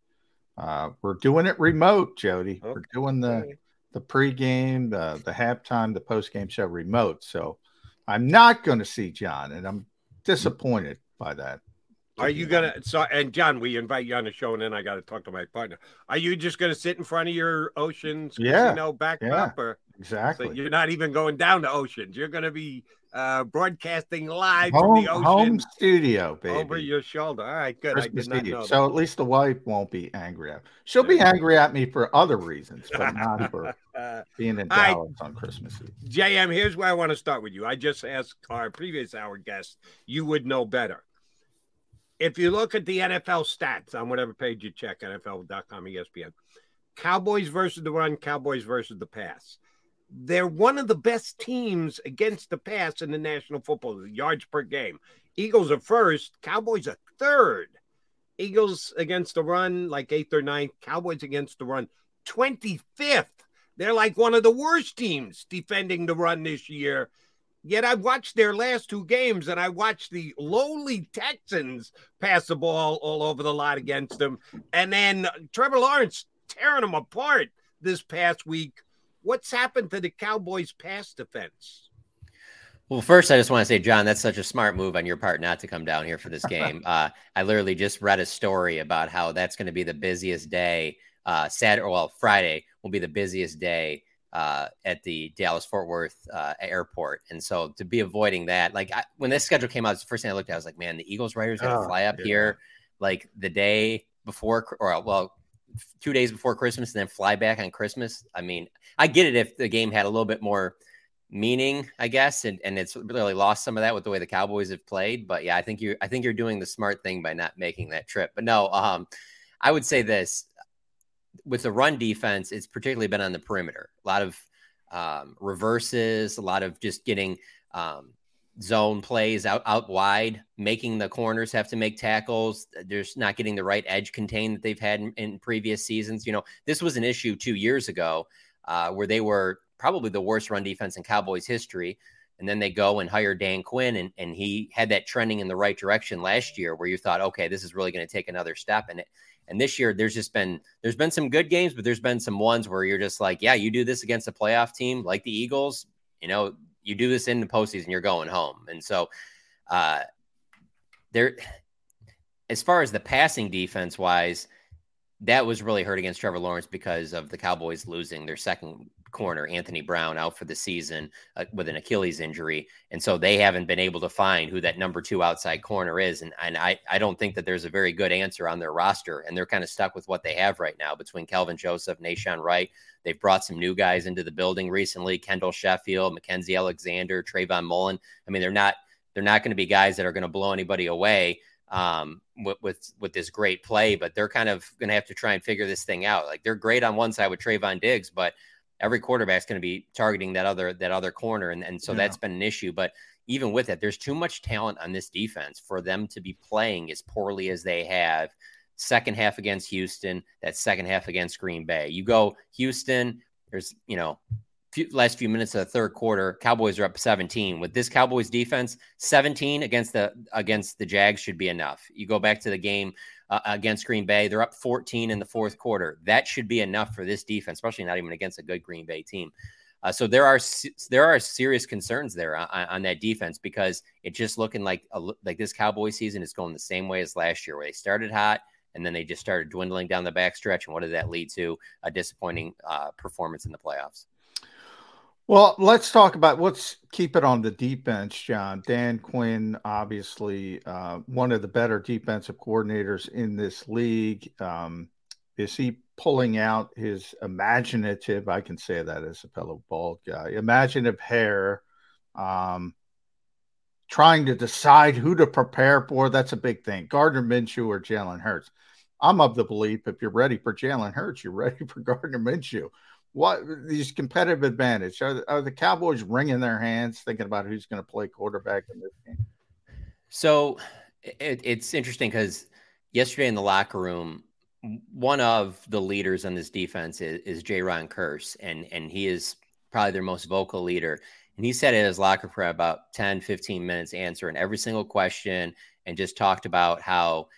uh, we're doing it remote, Jody. We're doing the the pregame, the the halftime, the postgame show remote. So I'm not going to see John, and I'm disappointed by that. Are you gonna? So, and John, we invite you on the show, and then I got to talk to my partner. Are you just gonna sit in front of your Oceans Yeah, casino backdrop, yeah, or exactly. So you're not even going down to Oceans. You're gonna be uh, broadcasting live Home, from the ocean home studio, baby. over your shoulder. All right, good. Christmas I did not know. So at least the wife won't be angry at. She'll be angry at me for other reasons, but not for being in. Dallas on Christmas Eve. JM, here's where I want to start with you. I just asked our previous hour guest, you would know better. If you look at the NFL stats on whatever page you check, NFL.com, ESPN, Cowboys versus the run, Cowboys versus the pass. They're one of the best teams against the pass in the National Football League, yards per game. Eagles are first, Cowboys are third. Eagles against the run, like eighth or ninth. Cowboys against the run, 25th. They're like one of the worst teams defending the run this year. Yet I watched their last two games and I watched the lowly Texans pass the ball all over the lot against them. And then Trevor Lawrence tearing them apart this past week. What's happened to the Cowboys' pass defense? Well, first, I just want to say, John, that's such a smart move on your part not to come down here for this game. uh, I literally just read a story about how that's going to be the busiest day. Uh, Saturday, well, Friday will be the busiest day uh, at the Dallas Fort Worth uh, airport. And so to be avoiding that, like I, when this schedule came out, the first thing I looked at, I was like, man, the Eagles Riders going to Oh, fly up yeah. here like the day before, or well, two days before Christmas and then fly back on Christmas. I mean, I get it if the game had a little bit more meaning, I guess, and, and it's really lost some of that with the way the Cowboys have played. But yeah, I think you I think you're doing the smart thing by not making that trip. But no, um, I would say this with the run defense, it's particularly been on the perimeter. A lot of um, reverses, a lot of just getting um, zone plays out out wide, making the corners have to make tackles. They're not getting the right edge contained that they've had in, in previous seasons. You know, this was an issue two years ago uh, where they were probably the worst run defense in Cowboys history. And then they go and hire Dan Quinn, and, and he had that trending in the right direction last year, where you thought, okay, this is really going to take another step. And it, and this year, there's just been there's been some good games, but there's been some ones where you're just like, yeah, you do this against a playoff team like the Eagles, you know, you do this in the postseason, you're going home. And so, uh, there, as far as the passing defense wise, that was really hurt against Trevor Lawrence because of the Cowboys losing their second corner, Anthony Brown, out for the season uh, with an Achilles injury, and so they haven't been able to find who that number two outside corner is. And and I I don't think that there's a very good answer on their roster, and they're kind of stuck with what they have right now between Kelvin Joseph, Nahshon Wright. They've brought some new guys into the building recently: Kendall Sheffield, Mackenzie Alexander, Trayvon Mullen. I mean, they're not they're not going to be guys that are going to blow anybody away um, with, with with this great play, but they're kind of going to have to try and figure this thing out. Like they're great on one side with Trevon Diggs, but every quarterback's going to be targeting that other that other corner, and and so Yeah. that's been an issue. But even with it, there's too much talent on this defense for them to be playing as poorly as they have. Second half against Houston, that second half against Green Bay. You go Houston. There's you know few, last few minutes of the third quarter, Cowboys are up 17. With this Cowboys defense, 17 against the against the Jags should be enough. You go back to the game uh, against Green Bay, they're up 14 in the fourth quarter. That should be enough for this defense, especially not even against a good Green Bay team. Uh, so there are there are serious concerns there on, on, that defense because it's just looking like a, like this Cowboy season is going the same way as last year, where they started hot and then they just started dwindling down the backstretch. And what did that lead to? A disappointing uh, performance in the playoffs. Well, let's talk about let's keep it on the defense, John. Dan Quinn, obviously uh, one of the better defensive coordinators in this league. Um, is he pulling out his imaginative, I can say that as a fellow bald guy, imaginative hair, um, trying to decide who to prepare for. That's a big thing. Gardner Minshew or Jalen Hurts. I'm of the belief if you're ready for Jalen Hurts, you're ready for Gardner Minshew. What these competitive advantage are, are the Cowboys wringing their hands thinking about who's going to play quarterback in this game? So it, it's interesting because yesterday in the locker room, one of the leaders on this defense is, is Jayron Kearse, and and he is probably their most vocal leader. And he said in his locker for about 10, 15 minutes answering every single question and just talked about how,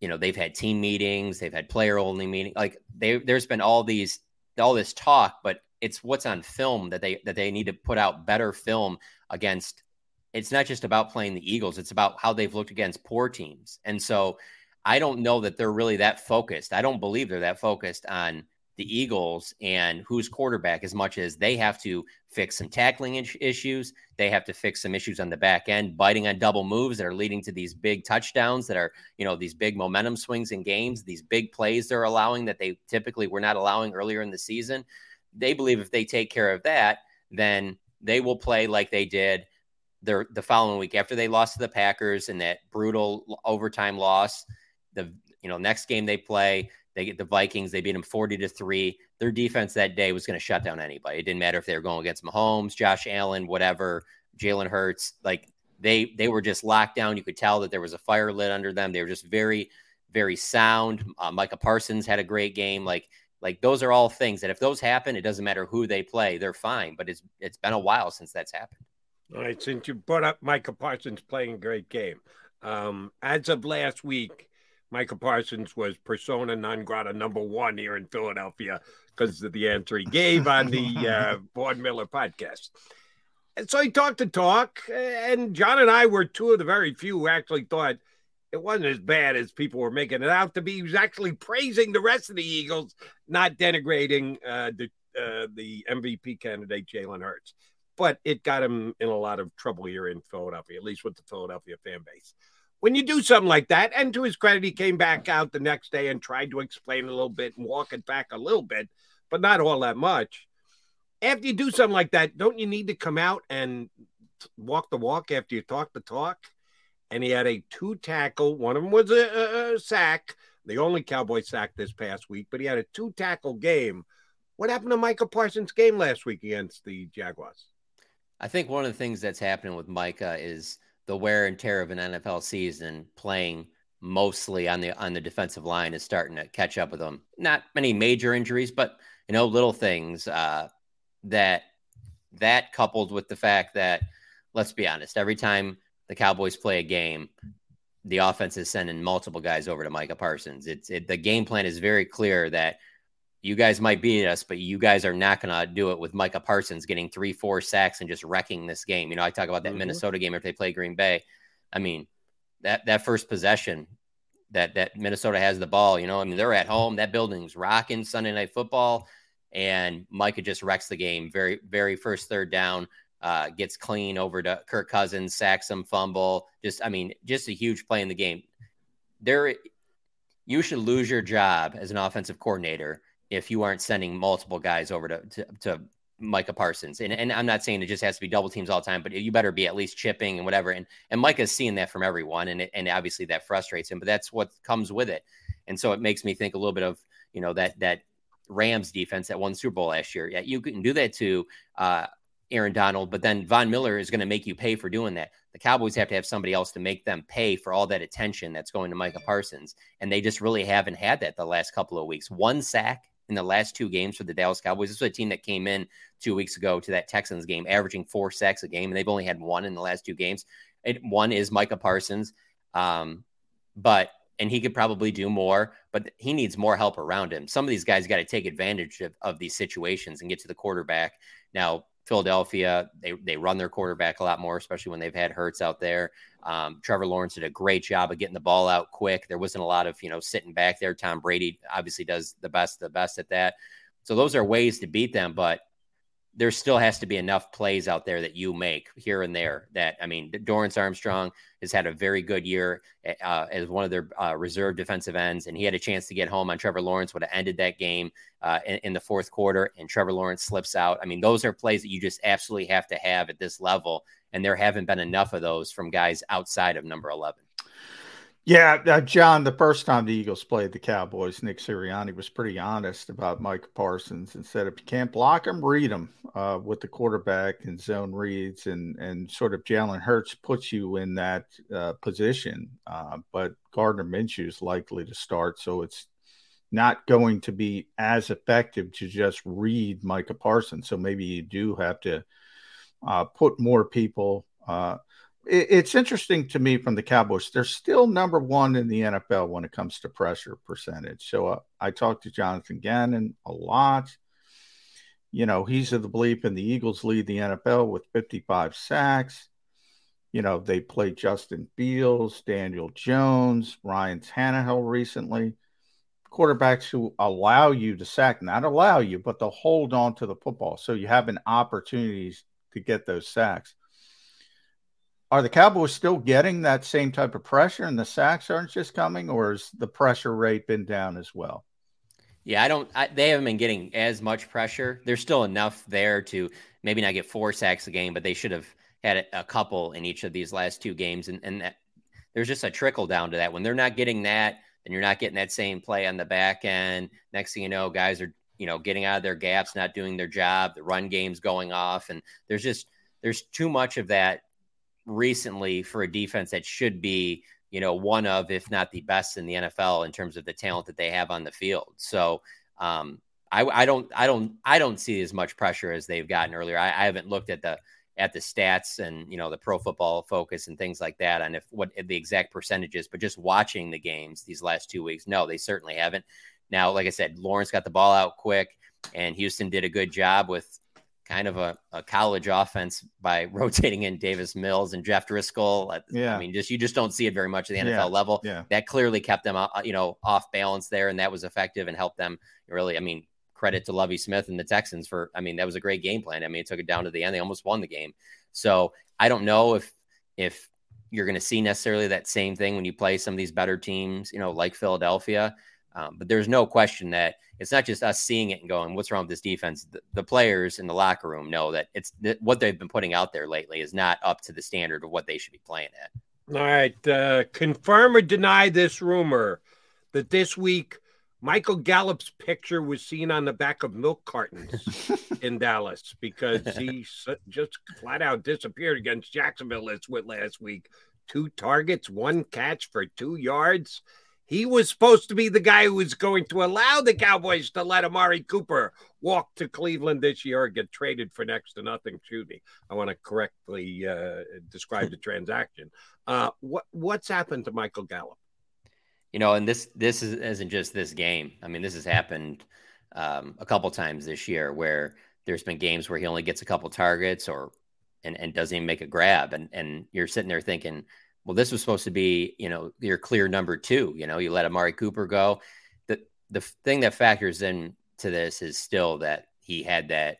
you know, they've had team meetings, they've had player only meetings. Like they, there's been all these, all this talk, but it's what's on film that they, that they need to put out better film against. It's not just about playing the Eagles. It's about how they've looked against poor teams. And so I don't know that they're really that focused. I don't believe they're that focused on the Eagles and who's quarterback as much as they have to fix some tackling issues. They have to fix some issues on the back end, biting on double moves that are leading to these big touchdowns that are, you know, these big momentum swings in games, these big plays they're allowing that they typically were not allowing earlier in the season. They believe if they take care of that, then they will play like they did the following week after they lost to the Packers in that brutal overtime loss the you know next game they play, they get the Vikings. They beat them forty to three. Their defense that day was going to shut down anybody. It didn't matter if they were going against Mahomes, Josh Allen, whatever, Jalen Hurts. Like they they were just locked down. You could tell that there was a fire lit under them. They were just very very sound. Uh, Micah Parsons had a great game. Like like those are all things that if those happen, it doesn't matter who they play, they're fine. But it's it's been a while since that's happened. All right, since you brought up Micah Parsons playing a great game, um, as of last week, Micah Parsons was persona non grata number one here in Philadelphia because of the answer he gave on the uh, Von Miller podcast. And so he talked to talk, and John and I were two of the very few who actually thought it wasn't as bad as people were making it out to be. He was actually praising the rest of the Eagles, not denigrating uh, the uh, the MVP candidate Jalen Hurts. But it got him in a lot of trouble here in Philadelphia, at least with the Philadelphia fan base when you do something like that, and to his credit, he came back out the next day and tried to explain a little bit and walk it back a little bit, but not all that much. After you do something like that, don't you need to come out and walk the walk after you talk the talk? And he had a two tackle. One of them was a, a sack, the only Cowboy sack this past week, but he had a two tackle game. What happened to Micah Parsons' game last week against the Jaguars? I think one of the things that's happening with Micah is the wear and tear of an NFL season playing mostly on the on the defensive line is starting to catch up with them. Not many major injuries, but you know, little things uh, that that coupled with the fact that let's be honest, every time the Cowboys play a game, the offense is sending multiple guys over to Micah Parsons. It's it, the game plan is very clear that you guys might beat us, but you guys are not going to do it with Micah Parsons getting three, four sacks and just wrecking this game. You know, I talk about that mm-hmm. Minnesota game if they play Green Bay. I mean, that that first possession that that Minnesota has the ball, you know, I mean, they're at home. That building's rocking Sunday night football, and Micah just wrecks the game. Very, very first third down. Uh, gets clean over to Kirk Cousins, sacks him, fumble. Just, I mean, just a huge play in the game. There, you should lose your job as an offensive coordinator if you aren't sending multiple guys over to, to, to Micah Parsons. And, and I'm not saying it just has to be double teams all the time, but you better be at least chipping and whatever. And and Micah's seeing that from everyone, and it, and obviously that frustrates him. But that's what comes with it. And so it makes me think a little bit of you know that that Rams defense that won Super Bowl last year. Yeah, you can do that to uh, Aaron Donald, but then Von Miller is going to make you pay for doing that. The Cowboys have to have somebody else to make them pay for all that attention that's going to Micah Parsons, and they just really haven't had that the last couple of weeks. One sack in the last two games for the Dallas Cowboys. This was a team that came in two weeks ago to that Texans game, averaging four sacks a game, and they've only had one in the last two games. It, one is Micah Parsons, um, but and he could probably do more, but he needs more help around him. Some of these guys got to take advantage of, of these situations and get to the quarterback. Now, Philadelphia, they they run their quarterback a lot more, especially when they've had Hurts out there. Um, Trevor Lawrence did a great job of getting the ball out quick. There wasn't a lot of you know sitting back there. Tom Brady obviously does the best the best at that. So those are ways to beat them, but there still has to be enough plays out there that you make here and there. That I mean, Dorance Armstrong has had a very good year uh, as one of their uh, reserve defensive ends, and he had a chance to get home on Trevor Lawrence. Would have ended that game uh, in, in, the fourth quarter, and Trevor Lawrence slips out. I mean, those are plays that you just absolutely have to have at this level, and there haven't been enough of those from guys outside of number eleven. Yeah, uh, John, the first time the Eagles played the Cowboys, Nick Sirianni was pretty honest about Micah Parsons and said, if you can't block him, read him uh, with the quarterback and zone reads. And, and sort of Jalen Hurts puts you in that uh, position. Uh, but Gardner Minshew is likely to start. So it's not going to be as effective to just read Micah Parsons. So maybe you do have to uh, put more people it's interesting to me from the Cowboys. They're still number one in the NFL when it comes to pressure percentage. So uh, I talked to Jonathan Gannon a lot. You know, he's of the belief and the Eagles lead the NFL with 55 sacks. You know, they played Justin Fields, Daniel Jones, Ryan Tannehill recently. Quarterbacks who allow you to sack, not allow you, but to hold on to the football. So you have an opportunity to get those sacks are the Cowboys still getting that same type of pressure and the sacks aren't just coming, or has the pressure rate been down as well? Yeah, I don't. I, they haven't been getting as much pressure. There's still enough there to maybe not get four sacks a game, but they should have had a, couple in each of these last two games. And, and that, there's just a trickle down to that. When they're not getting that, and you're not getting that same play on the back end. Next thing you know, guys are you know getting out of their gaps, not doing their job. The run game's going off, and there's just there's too much of that recently for a defense that should be, you know, one of, if not the best in the NFL in terms of the talent that they have on the field. So, um, I, I don't, I don't, I don't see as much pressure as they've gotten earlier. I, I haven't looked at the, at the stats and you know the pro football focus and things like that and if what the exact percentages but just watching the games these last two weeks no they certainly haven't now like i said lawrence got the ball out quick and houston did a good job with kind of a, a college offense by rotating in Davis Mills and Jeff Driskel. Yeah. I mean, just you just don't see it very much at the NFL yeah. level. Yeah. That clearly kept them, uh, you know, off balance there, and that was effective and helped them really. I mean, credit to Lovie Smith and the Texans for. I mean, that was a great game plan. I mean, it took it down to the end. They almost won the game. So I don't know if if you're going to see necessarily that same thing when you play some of these better teams, you know, like Philadelphia. Um, but there's no question that it's not just us seeing it and going, "What's wrong with this defense?" The, the players in the locker room know that it's that what they've been putting out there lately is not up to the standard of what they should be playing at. All right, uh, confirm or deny this rumor that this week Michael Gallup's picture was seen on the back of milk cartons in Dallas because he just flat out disappeared against Jacksonville last week. Two targets, one catch for two yards. He was supposed to be the guy who was going to allow the Cowboys to let Amari Cooper walk to Cleveland this year and get traded for next to nothing. Shooting. I want to correctly uh, describe the transaction. Uh, what what's happened to Michael Gallup? You know, and this this is, isn't just this game. I mean, this has happened um, a couple times this year where there's been games where he only gets a couple targets or and, and doesn't even make a grab, and and you're sitting there thinking well, this was supposed to be, you know, your clear number two. You know, you let Amari Cooper go. The the thing that factors in to this is still that he had that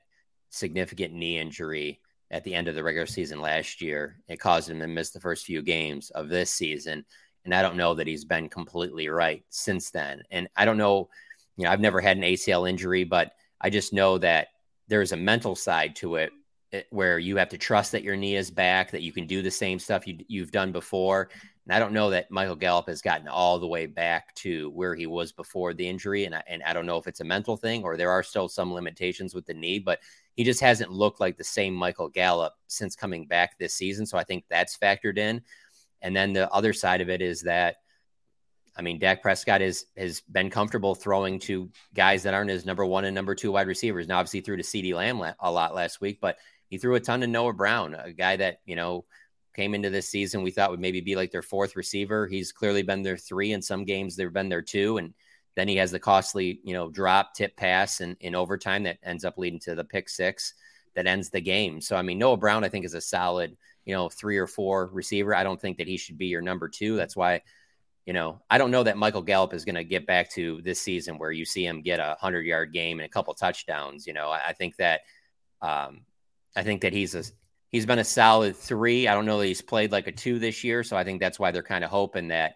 significant knee injury at the end of the regular season last year. It caused him to miss the first few games of this season. And I don't know that he's been completely right since then. And I don't know, you know, I've never had an ACL injury, but I just know that there's a mental side to it Eh, where you have to trust that your knee is back, that you can do the same stuff you, you've done before. And I don't know that Michael Gallup has gotten all the way back to where he was before the injury. And I, and I don't know if it's a mental thing or there are still some limitations with the knee, but he just hasn't looked like the same Michael Gallup since coming back this season. So I think that's factored in. And then the other side of it is that, I mean, Dak Prescott is has been comfortable throwing to guys that aren't his number one and number two wide receivers. Now, obviously, threw to CeeDee Lamb a lot last week, but he threw a ton to Noah Brown, a guy that, you know, came into this season we thought would maybe be like their fourth receiver. He's clearly been their three in some games. They've been their two, and then he has the costly, you know, drop tip pass and in overtime that ends up leading to the pick six that ends the game. So I mean, Noah Brown, I think, is a solid, you know, three or four receiver. I don't think that he should be your number two. That's why, you know, I don't know that Michael Gallup is going to get back to this season where you see him get a hundred yard game and a couple touchdowns. You know, I, I think that, um, I think that he's a he's been a solid three. I don't know that he's played like a two this year, so I think that's why they're kind of hoping that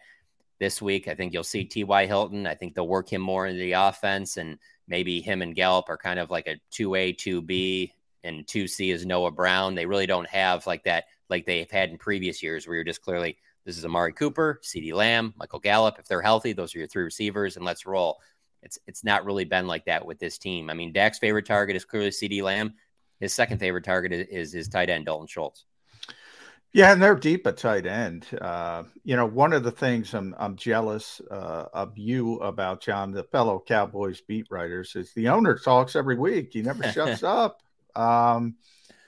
this week. I think you'll see T.Y. Hilton. I think they'll work him more into the offense, and maybe him and Gallup are kind of like a two A, two B, and two C is Noah Brown. They really don't have like that like they've had in previous years, where you're just clearly this is Amari Cooper, CeeDee Lamb, Michael Gallup. If they're healthy, those are your three receivers, and let's roll. It's it's not really been like that with this team. I mean, Dak's favorite target is clearly CeeDee Lamb. His second favorite target is, is his tight end, Dalton Schultz. Yeah, and they're deep at tight end. Uh, you know, one of the things I'm I'm jealous uh, of you about, John, the fellow Cowboys beat writers, is the owner talks every week. He never shuts up. Um,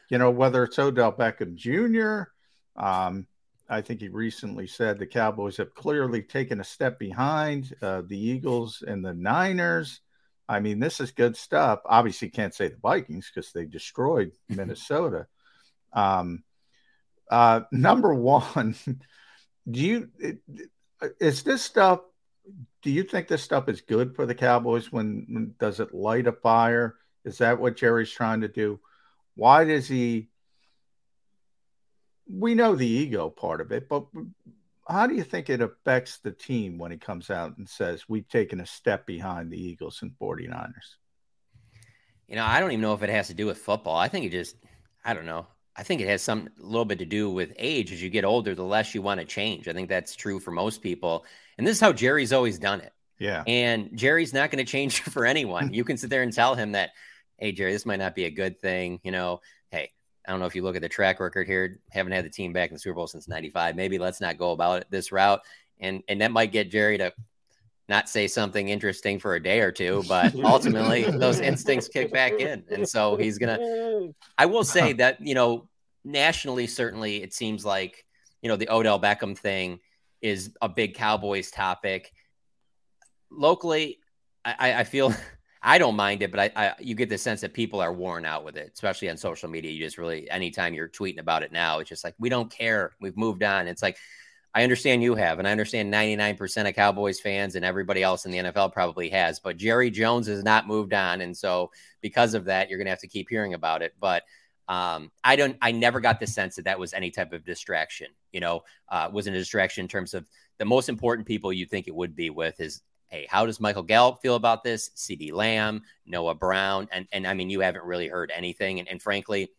you know, whether it's Odell Beckham Jr. Um, I think he recently said the Cowboys have clearly taken a step behind uh, the Eagles and the Niners. I mean, this is good stuff. Obviously, can't say the Vikings because they destroyed Minnesota. Um, uh, number one, do you is this stuff? Do you think this stuff is good for the Cowboys? When, when does it light a fire? Is that what Jerry's trying to do? Why does he? We know the ego part of it, but how do you think it affects the team when he comes out and says we've taken a step behind the Eagles and 49ers? You know, I don't even know if it has to do with football. I think it just, I don't know. I think it has some a little bit to do with age. As you get older, the less you want to change. I think that's true for most people. And this is how Jerry's always done it. Yeah. And Jerry's not going to change for anyone. you can sit there and tell him that, hey, Jerry, this might not be a good thing. You know, I don't know if you look at the track record here, haven't had the team back in the Super Bowl since 95. Maybe let's not go about it this route. And and that might get Jerry to not say something interesting for a day or two, but ultimately those instincts kick back in. And so he's gonna I will say that, you know, nationally, certainly it seems like, you know, the Odell Beckham thing is a big Cowboys topic. Locally, I, I feel I don't mind it, but I, I, you get the sense that people are worn out with it, especially on social media. You just really anytime you're tweeting about it now, it's just like we don't care. We've moved on. It's like I understand you have, and I understand 99% of Cowboys fans and everybody else in the NFL probably has, but Jerry Jones has not moved on, and so because of that, you're gonna have to keep hearing about it. But um, I don't. I never got the sense that that was any type of distraction. You know, uh, wasn't a distraction in terms of the most important people you think it would be with is hey, how does Michael Gallup feel about this? CeeDee Lamb, Noah Brown, and and I mean, you haven't really heard anything, and, and frankly,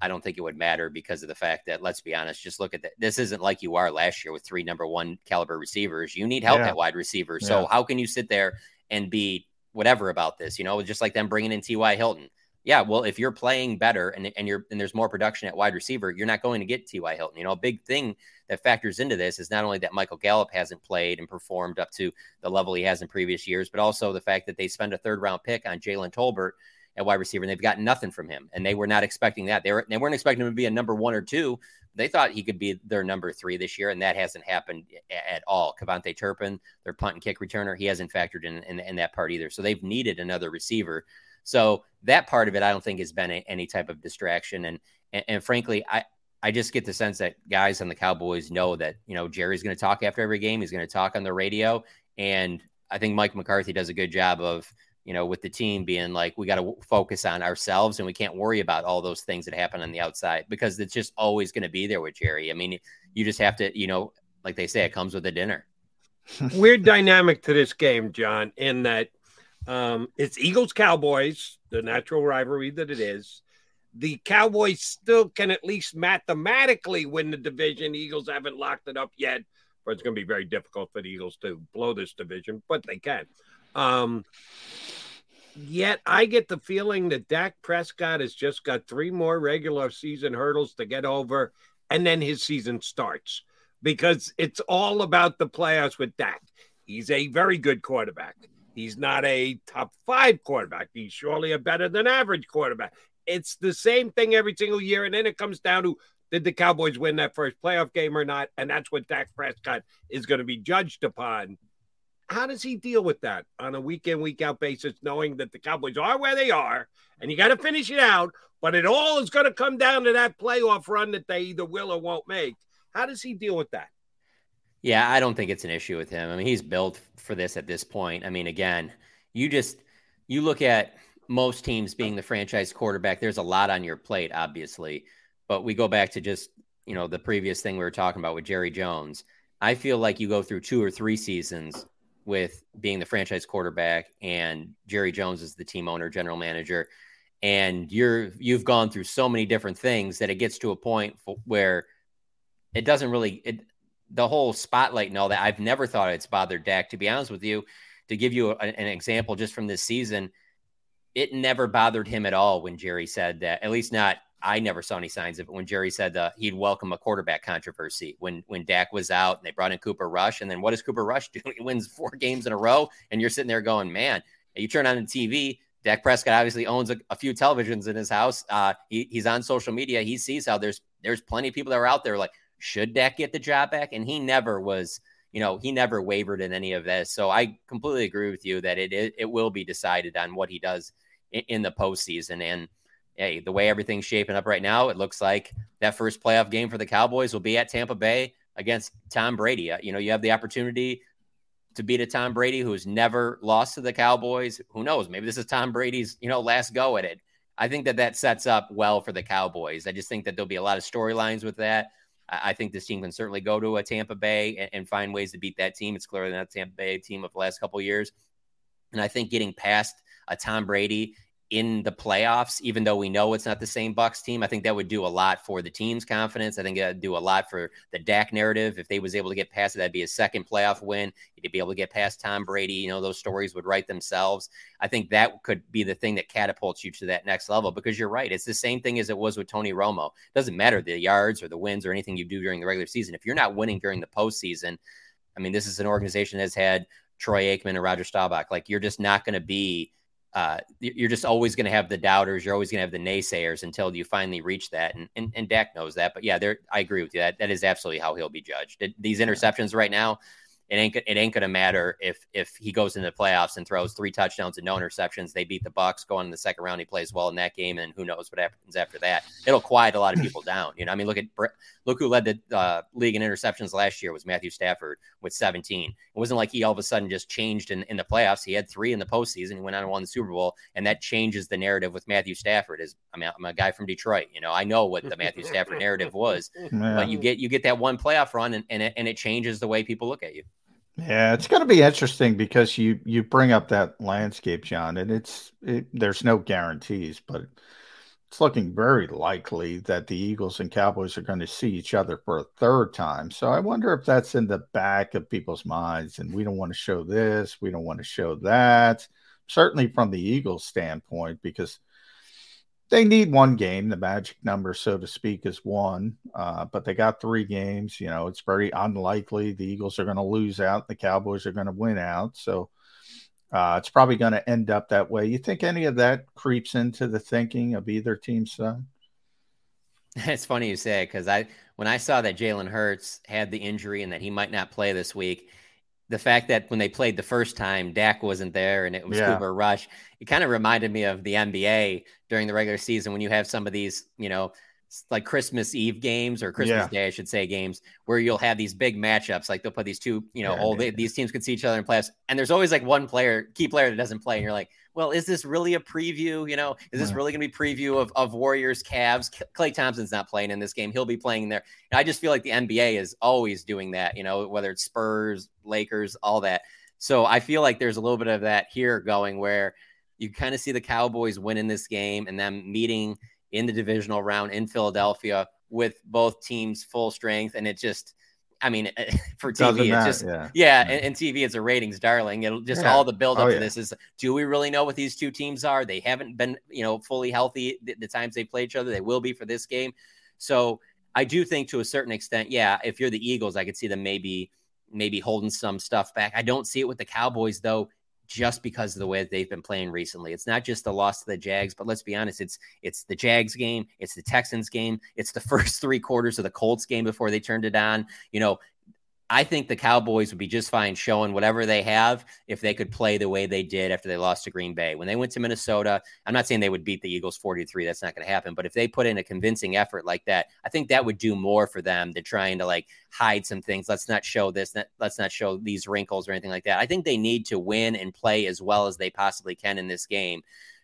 I don't think it would matter because of the fact that let's be honest, just look at that. This isn't like you are last year with three number one caliber receivers. You need help yeah. at wide receiver. So yeah. how can you sit there and be whatever about this? You know, just like them bringing in T.Y. Hilton yeah, well, if you're playing better and, and you're and there's more production at wide receiver, you're not going to get T.Y. Hilton. You know, a big thing that factors into this is not only that Michael Gallup hasn't played and performed up to the level he has in previous years, but also the fact that they spend a third round pick on Jalen Tolbert at wide receiver and they've got nothing from him. And they were not expecting that. They, were, they weren't expecting him to be a number one or two. They thought he could be their number three this year, and that hasn't happened at all. KaVontae Turpin, their punt and kick returner, he hasn't factored in, in, in that part either. So they've needed another receiver. So that part of it, I don't think has been a, any type of distraction. And, and, and frankly, I I just get the sense that guys on the Cowboys know that you know Jerry's going to talk after every game. He's going to talk on the radio, and I think Mike McCarthy does a good job of you know with the team being like we got to focus on ourselves and we can't worry about all those things that happen on the outside because it's just always going to be there with Jerry. I mean, you just have to you know like they say, it comes with a dinner. Weird dynamic to this game, John, in that um, it's Eagles Cowboys, the natural rivalry that it is. The Cowboys still can at least mathematically win the division. Eagles haven't locked it up yet, but it's going to be very difficult for the Eagles to blow this division, but they can. Um, yet I get the feeling that Dak Prescott has just got three more regular season hurdles to get over, and then his season starts because it's all about the playoffs with Dak. He's a very good quarterback. He's not a top five quarterback. He's surely a better than average quarterback. It's the same thing every single year. And then it comes down to did the Cowboys win that first playoff game or not? And that's what Dak Prescott is going to be judged upon. How does he deal with that on a week in, week out basis, knowing that the Cowboys are where they are and you got to finish it out, but it all is going to come down to that playoff run that they either will or won't make? How does he deal with that? Yeah, I don't think it's an issue with him. I mean, he's built for this at this point. I mean, again, you just you look at most teams being the franchise quarterback, there's a lot on your plate, obviously. But we go back to just, you know, the previous thing we were talking about with Jerry Jones. I feel like you go through two or three seasons with being the franchise quarterback and Jerry Jones is the team owner, general manager, and you're you've gone through so many different things that it gets to a point where it doesn't really it, the whole spotlight and all that. I've never thought it's bothered Dak. To be honest with you, to give you a, an example just from this season, it never bothered him at all when Jerry said that. At least not I never saw any signs of it when Jerry said uh, he'd welcome a quarterback controversy when when Dak was out and they brought in Cooper Rush. And then what does Cooper Rush do? He wins four games in a row, and you're sitting there going, man. You turn on the TV. Dak Prescott obviously owns a, a few televisions in his house. Uh, he, he's on social media. He sees how there's there's plenty of people that are out there like, should Dak get the job back? And he never was, you know, he never wavered in any of this. So I completely agree with you that it it, it will be decided on what he does in, in the postseason. And hey, the way everything's shaping up right now, it looks like that first playoff game for the Cowboys will be at Tampa Bay against Tom Brady. Uh, you know, you have the opportunity to beat a Tom Brady who's never lost to the Cowboys. Who knows? Maybe this is Tom Brady's, you know, last go at it. I think that that sets up well for the Cowboys. I just think that there'll be a lot of storylines with that. I think this team can certainly go to a Tampa Bay and, and find ways to beat that team. It's clearly not a Tampa Bay team of the last couple years. And I think getting past a Tom Brady in the playoffs, even though we know it's not the same Bucs team. I think that would do a lot for the team's confidence. I think that'd do a lot for the Dak narrative. If they was able to get past it, that'd be a second playoff win. He'd be able to get past Tom Brady. You know, those stories would write themselves. I think that could be the thing that catapults you to that next level because you're right. It's the same thing as it was with Tony Romo. It doesn't matter the yards or the wins or anything you do during the regular season. If you're not winning during the postseason, I mean, this is an organization that's had Troy Aikman and Roger Staubach. Like, you're just not going to be – uh, you're just always going to have the doubters. You're always going to have the naysayers until you finally reach that. And, and, and Dak knows that. But yeah, there, I agree with you. That that is absolutely how he'll be judged. These interceptions right now, it ain't it ain't gonna matter if if he goes into the playoffs and throws three touchdowns and no interceptions. They beat the Bucs going in the second round. He plays well in that game, and who knows what happens after that. It'll quiet a lot of people down. You know, I mean, look at look who led the uh, league in interceptions last year was Matthew Stafford with 17. It wasn't like he all of a sudden just changed in, in the playoffs. He had three in the postseason. He went on and won the Super Bowl, and that changes the narrative with Matthew Stafford. Is I mean, I'm a guy from Detroit. You know, I know what the Matthew Stafford narrative was, yeah. but you get you get that one playoff run, and and it, and it changes the way people look at you. Yeah, it's going to be interesting because you you bring up that landscape, John, and it's it, there's no guarantees, but it's looking very likely that the Eagles and Cowboys are going to see each other for a third time. So I wonder if that's in the back of people's minds, and we don't want to show this, we don't want to show that. Certainly from the Eagles' standpoint, because they need one game. The magic number, so to speak, is one. Uh, but they got three games. You know, it's very unlikely the Eagles are going to lose out. The Cowboys are going to win out. So uh, it's probably going to end up that way. You think any of that creeps into the thinking of either team's side? It's funny you say it because I when I saw that Jalen Hurts had the injury and that he might not play this week, the fact that when they played the first time, Dak wasn't there and it was yeah. Cooper Rush, it kind of reminded me of the NBA during the regular season when you have some of these, you know, like Christmas Eve games or Christmas yeah. Day, I should say, games where you'll have these big matchups. Like they'll put these two, you know, yeah, old, these teams could see each other in playoffs, and there's always like one player, key player that doesn't play, and you're like, well, is this really a preview? You know, is this really going to be preview of, of Warriors, Cavs? Klay Thompson's not playing in this game; he'll be playing there. And I just feel like the NBA is always doing that. You know, whether it's Spurs, Lakers, all that. So I feel like there's a little bit of that here going where you kind of see the Cowboys winning this game and them meeting in the divisional round in Philadelphia with both teams full strength. And it just, I mean, eh, for TV, it's just, yeah, yeah and, and, TV, it's a ratings darling. It'll just yeah. all the build up oh, to this is do we really know what these two teams are? They haven't been, you know, fully healthy the, the times they play each other. They will be for this game. So I do think to a certain extent, yeah, if you're the Eagles, I could see them maybe maybe holding some stuff back. I don't see it with the Cowboys though just because of the way they've been playing recently. It's not just the loss to the Jags, but let's be honest, it's it's the Jags game, it's the Texans game, it's the first three quarters of the Colts game before they turned it on. You know, I think the Cowboys would be just fine showing whatever they have if they could play the way they did after they lost to Green Bay. When they went to Minnesota, I'm not saying they would beat the Eagles 43. That's not going to happen. But if they put in a convincing effort like that, I think that would do more for them than trying to like hide some things. Let's not show this. Let's not show these wrinkles or anything like that. I think they need to win and play as well as they possibly can in this game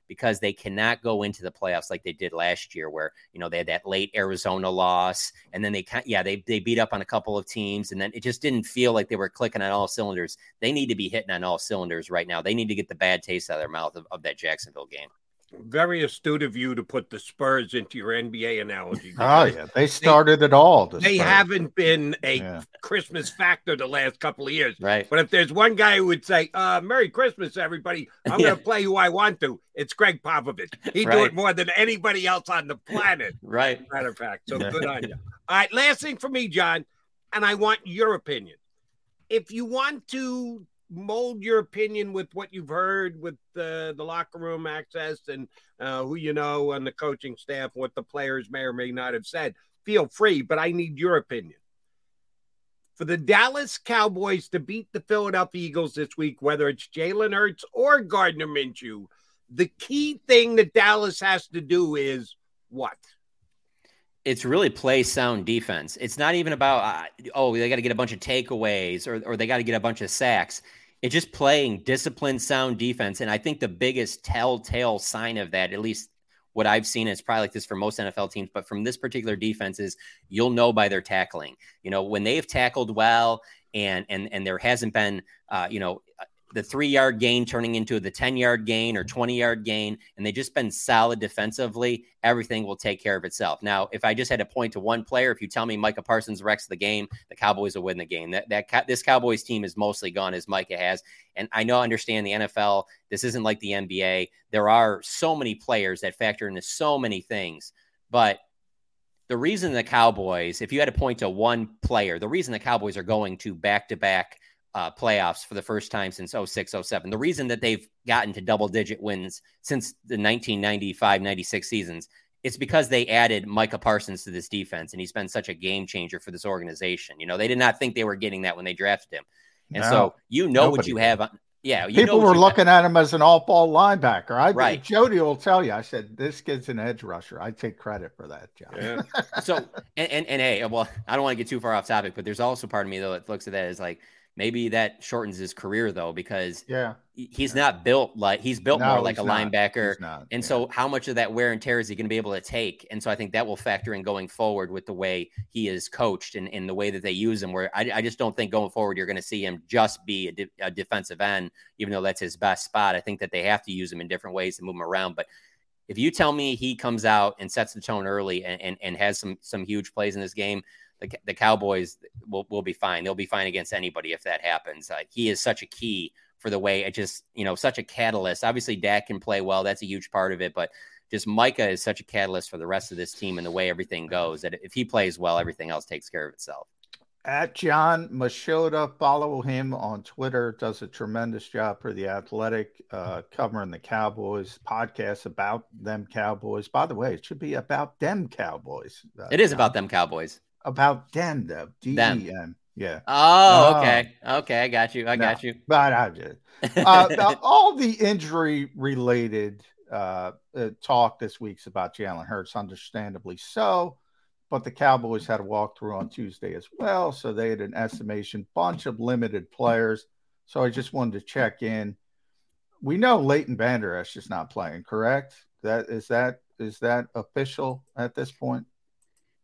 because they cannot go into the playoffs like they did last year, where you know they had that late Arizona loss, and then they kind, yeah they they beat up on a couple of teams, and then it just didn't feel like they were clicking on all cylinders. They need to be hitting on all cylinders right now. They need to get the bad taste out of their mouth of, of that Jacksonville game very astute of you to put the Spurs into your NBA analogy. Oh yeah, they started they, it all. The they haven't been a yeah. Christmas factor the last couple of years, right? But if there's one guy who would say, uh, "Merry Christmas, everybody," I'm yeah. going to play who I want to. It's Gregg Popovich. He'd right. do it more than anybody else on the planet, right? Matter of fact, so good on you. All right, last thing for me, John, and I want your opinion. If you want to mold your opinion with what you've heard with the, the locker room access and uh, who you know and the coaching staff, what the players may or may not have said. Feel free, but I need your opinion. For the Dallas Cowboys to beat the Philadelphia Eagles this week, whether it's Jalen Hurts or Gardner Minshew, the key thing that Dallas has to do is what? it's really play sound defense. It's not even about uh, oh they got to get a bunch of takeaways or or they got to get a bunch of sacks. It's just playing disciplined sound defense, and I think the biggest telltale sign of that, at least what I've seen, is probably like this for most NFL teams, but from this particular defense is you'll know by their tackling. You know when they've tackled well and and and there hasn't been uh, you know the three yard gain turning into the 10 yard gain or 20 yard gain, and they just been solid defensively, everything will take care of itself. Now, if I just had to point to one player, if you tell me Micah Parsons wrecks the game, the Cowboys will win the game. That, that this Cowboys team is mostly gone as Micah has. And I know, I understand the NFL, this isn't like the NBA. There are so many players that factor into so many things, but the reason the Cowboys, if you had to point to one player, the reason the Cowboys are going to back to back uh, playoffs for the first time since 06 07. The reason that they've gotten to double digit wins since the 1995 96 seasons it's because they added Micah Parsons to this defense, and he's been such a game changer for this organization. You know, they did not think they were getting that when they drafted him, and no, so you know what you have. On, yeah, people were looking have. at him as an off-ball linebacker. I right. Jody will tell you. I said this kid's an edge rusher. I take credit for that, John. Yeah. so and, and and hey, well, I don't want to get too far off topic, but there's also part of me though that looks at that as like Maybe that shortens his career though, because yeah, he's not built like he's built no, more like a not. linebacker. And yeah. so, how much of that wear and tear is he going to be able to take? And so, I think that will factor in going forward with the way he is coached and, in the way that they use him. Where I, I just don't think going forward you're going to see him just be a, de- a defensive end, even though that's his best spot. I think that they have to use him in different ways to move him around. But if you tell me he comes out and sets the tone early and, and, and has some some huge plays in this game, the, the Cowboys will, will be fine. They'll be fine against anybody if that happens. Uh, he is such a key for the way it just, you know, such a catalyst. Obviously, Dak can play well. That's a huge part of it. But just Micah is such a catalyst for the rest of this team and the way everything goes that if he plays well, everything else takes care of itself. At John Machota, follow him on Twitter. Does a tremendous job for the Athletic, uh, covering the Cowboys podcast about them Cowboys. By the way, it should be about them Cowboys. Uh, it is about them Cowboys about them though. D E M. Yeah. Oh, okay. Okay, I got you. I no, got you. But I did. Uh, all the injury related uh, uh, talk this week's about Jalen Hurts, understandably so. But the Cowboys had a walkthrough on Tuesday as well, so they had an estimation bunch of limited players. So I just wanted to check in. We know Leighton Vander Esch is not playing, correct? That is that is that official at this point?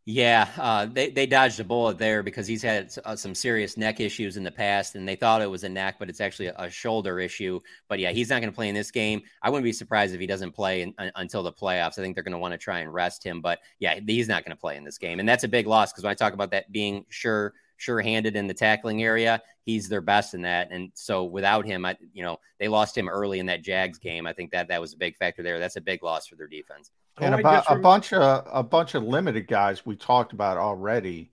Yeah, uh, they they dodged a bullet there because he's had uh, some serious neck issues in the past, and they thought it was a neck, but it's actually a, a shoulder issue. But yeah, he's not going to play in this game. I wouldn't be surprised if he doesn't play in, un, until the playoffs. I think they're going to want to try and rest him. But yeah, he's not going to play in this game, and that's a big loss because when I talk about that being sure sure-handed in the tackling area, he's their best in that. And so without him, I you know they lost him early in that Jags game. I think that that was a big factor there. That's a big loss for their defense and about a bunch of a bunch of limited guys we talked about already.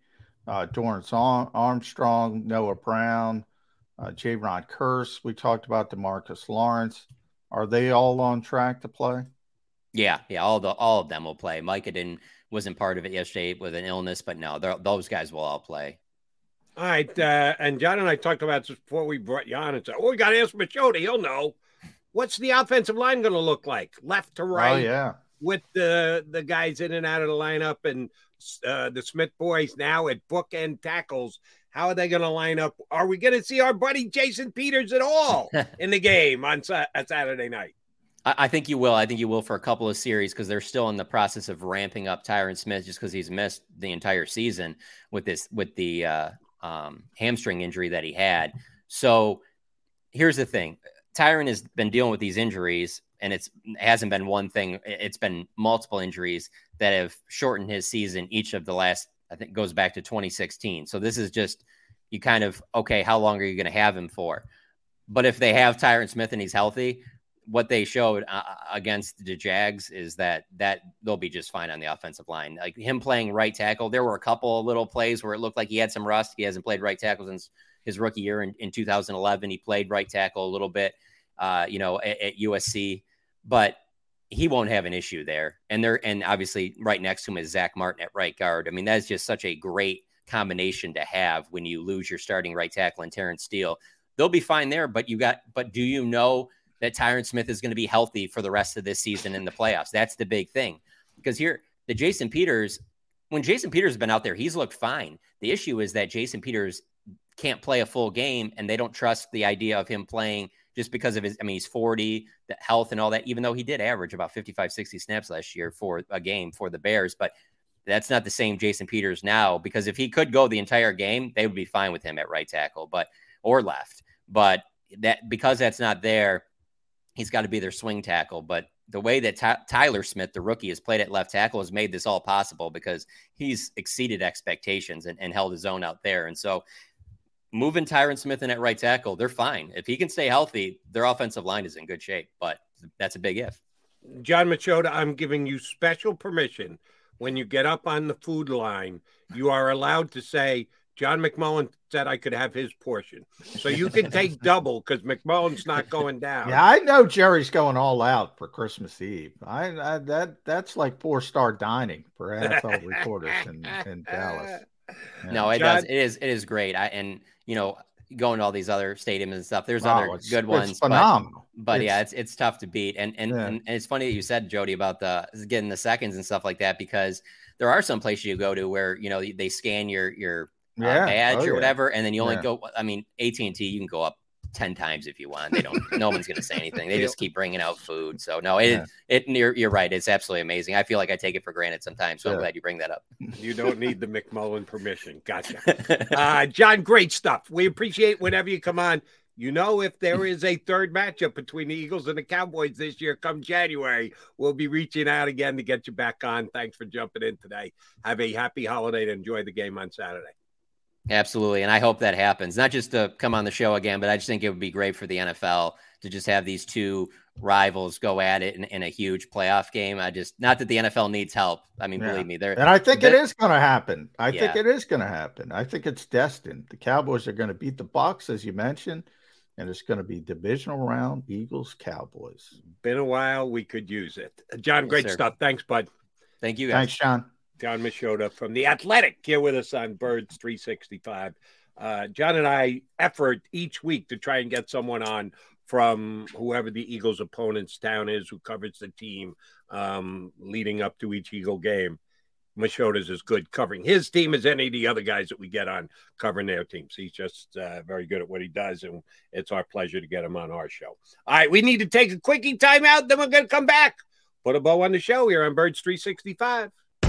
Uh, Dorance Armstrong, Noah Brown, uh, Jayron Kearse. We talked about Demarcus Lawrence. Are they all on track to play? Yeah, yeah, all the all of them will play. Micah didn't wasn't part of it yesterday with an illness, but no, those guys will all play. All right, uh, and John and I talked about this before we brought you on and said, "Oh, we got to ask Machota. He'll know what's the offensive line going to look like, left to right." Oh yeah, with the the guys in and out of the lineup and uh, the Smith boys now at bookend tackles. How are they going to line up? Are we going to see our buddy Jason Peters at all in the game on sa- Saturday night? I think you will. I think you will for a couple of series because they're still in the process of ramping up Tyron Smith just because he's missed the entire season with this with the uh, um, hamstring injury that he had. So here's the thing: Tyron has been dealing with these injuries, and it's it hasn't been one thing. It's been multiple injuries that have shortened his season. Each of the last, I think, goes back to 2016. So this is just you kind of okay. How long are you going to have him for? But if they have Tyron Smith and he's healthy, what they showed uh, uh, against the Jags is that that they'll be just fine on the offensive line. Like him playing right tackle, there were a couple of little plays where it looked like he had some rust. He hasn't played right tackle since his rookie year in, in 2011. He played right tackle a little bit, uh, you know, at, at, USC, but he won't have an issue there. And there, and obviously, right next to him is Zack Martin at right guard. I mean, that's just such a great combination to have when you lose your starting right tackle and Terence Steele. They'll be fine there, but you got, but do you know? That Tyron Smith is going to be healthy for the rest of this season in the playoffs. That's the big thing. Because here, the Jason Peters, when Jason Peters has been out there, he's looked fine. The issue is that Jason Peters can't play a full game and they don't trust the idea of him playing just because of his, I mean, he's 40, the health and all that, even though he did average about 55, 60 snaps last year for a game for the Bears. But that's not the same Jason Peters now because if he could go the entire game, they would be fine with him at right tackle, but or left. But that because that's not there, he's got to be their swing tackle. But the way that Ty- Tyler Smith, the rookie, has played at left tackle has made this all possible because he's exceeded expectations and, and held his own out there. And so moving Tyron Smith in at right tackle, they're fine. If he can stay healthy, their offensive line is in good shape. But that's a big if. John Machota, I'm giving you special permission when you get up on the food line. You are allowed to say, John McMullen said I could have his portion. So you can take double because McMullen's not going down. Yeah, I know Jerry's going all out for Christmas Eve. I, I that that's like four star dining for NFL reporters in, in Dallas. Yeah. No, it John, does. It is it is great. I and you know going to all these other stadiums and stuff. There's other good ones. phenomenal. But, but it's, yeah, it's it's tough to beat. And and, yeah. and and it's funny that you said Jody about the getting the seconds and stuff like that because there are some places you go to where you know they scan your your yeah. uh, badge oh, or whatever, and then you only yeah. go. I mean, AT and T, you can go up ten times if you want. They don't. no one's going to say anything. They just keep bringing out food. So no, it yeah. it you're, you're right. It's absolutely amazing. I feel like I take it for granted sometimes. So I'm glad you bring that up. You don't need the McMullen permission. Gotcha, uh, John. Great stuff. We appreciate whenever you come on. You know, if there is a third matchup between the Eagles and the Cowboys this year come January, we'll be reaching out again to get you back on. Thanks for jumping in today. Have a happy holiday and enjoy the game on Saturday. Absolutely. And I hope that happens. Not just to come on the show again, but I just think it would be great for the NFL to just have these two rivals go at it in, in a huge playoff game. I just, not that the NFL needs help. I mean, yeah. believe me, they're. And I think it is going to happen. I yeah. think it is going to happen. I think it's destined. The Cowboys are going to beat the Bucs, as you mentioned. And it's going to be divisional round Eagles Cowboys. Been a while. We could use it. John, yes, great sir. stuff. Thanks, bud. Thank you. Guys. Thanks, John. John Machota from The Athletic here with us on Birds 365. Uh, John and I effort each week to try and get someone on from whoever the Eagles' opponent's town is who covers the team um, leading up to each Eagle game. Machota's as good covering his team as any of the other guys that we get on covering their teams. He's just uh, very good at what he does, and it's our pleasure to get him on our show. All right, we need to take a quickie timeout, then we're going to come back. Put a bow on the show here on Birds 365.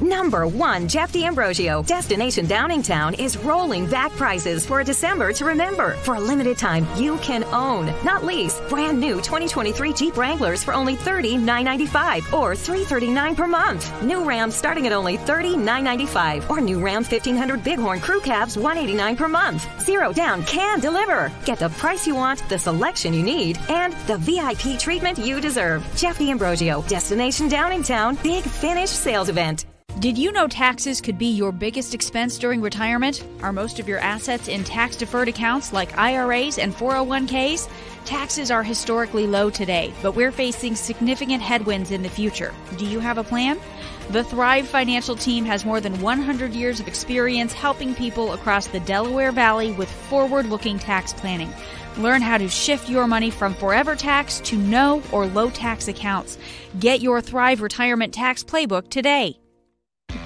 Number one, Jeff D'Ambrosio. Destination Downingtown is rolling back prices for a December to remember. For a limited time, you can own, not lease, brand new 2023 Jeep Wranglers for only $30,995 or 339 per month. New Ram starting at only $30,995 or new Ram 1500 Bighorn Crew Cabs 189 per month. Zero down can deliver. Get the price you want, the selection you need, and the VIP treatment you deserve. Jeff D'Ambrosio, Destination Downingtown, Big Finish Sales Event. Did you know taxes could be your biggest expense during retirement? Are most of your assets in tax deferred accounts like IRAs and 401ks? Taxes are historically low today, but we're facing significant headwinds in the future. Do you have a plan? The Thrive Financial Team has more than 100 years of experience helping people across the Delaware Valley with forward looking tax planning. Learn how to shift your money from forever tax to no or low tax accounts. Get your Thrive Retirement Tax Playbook today.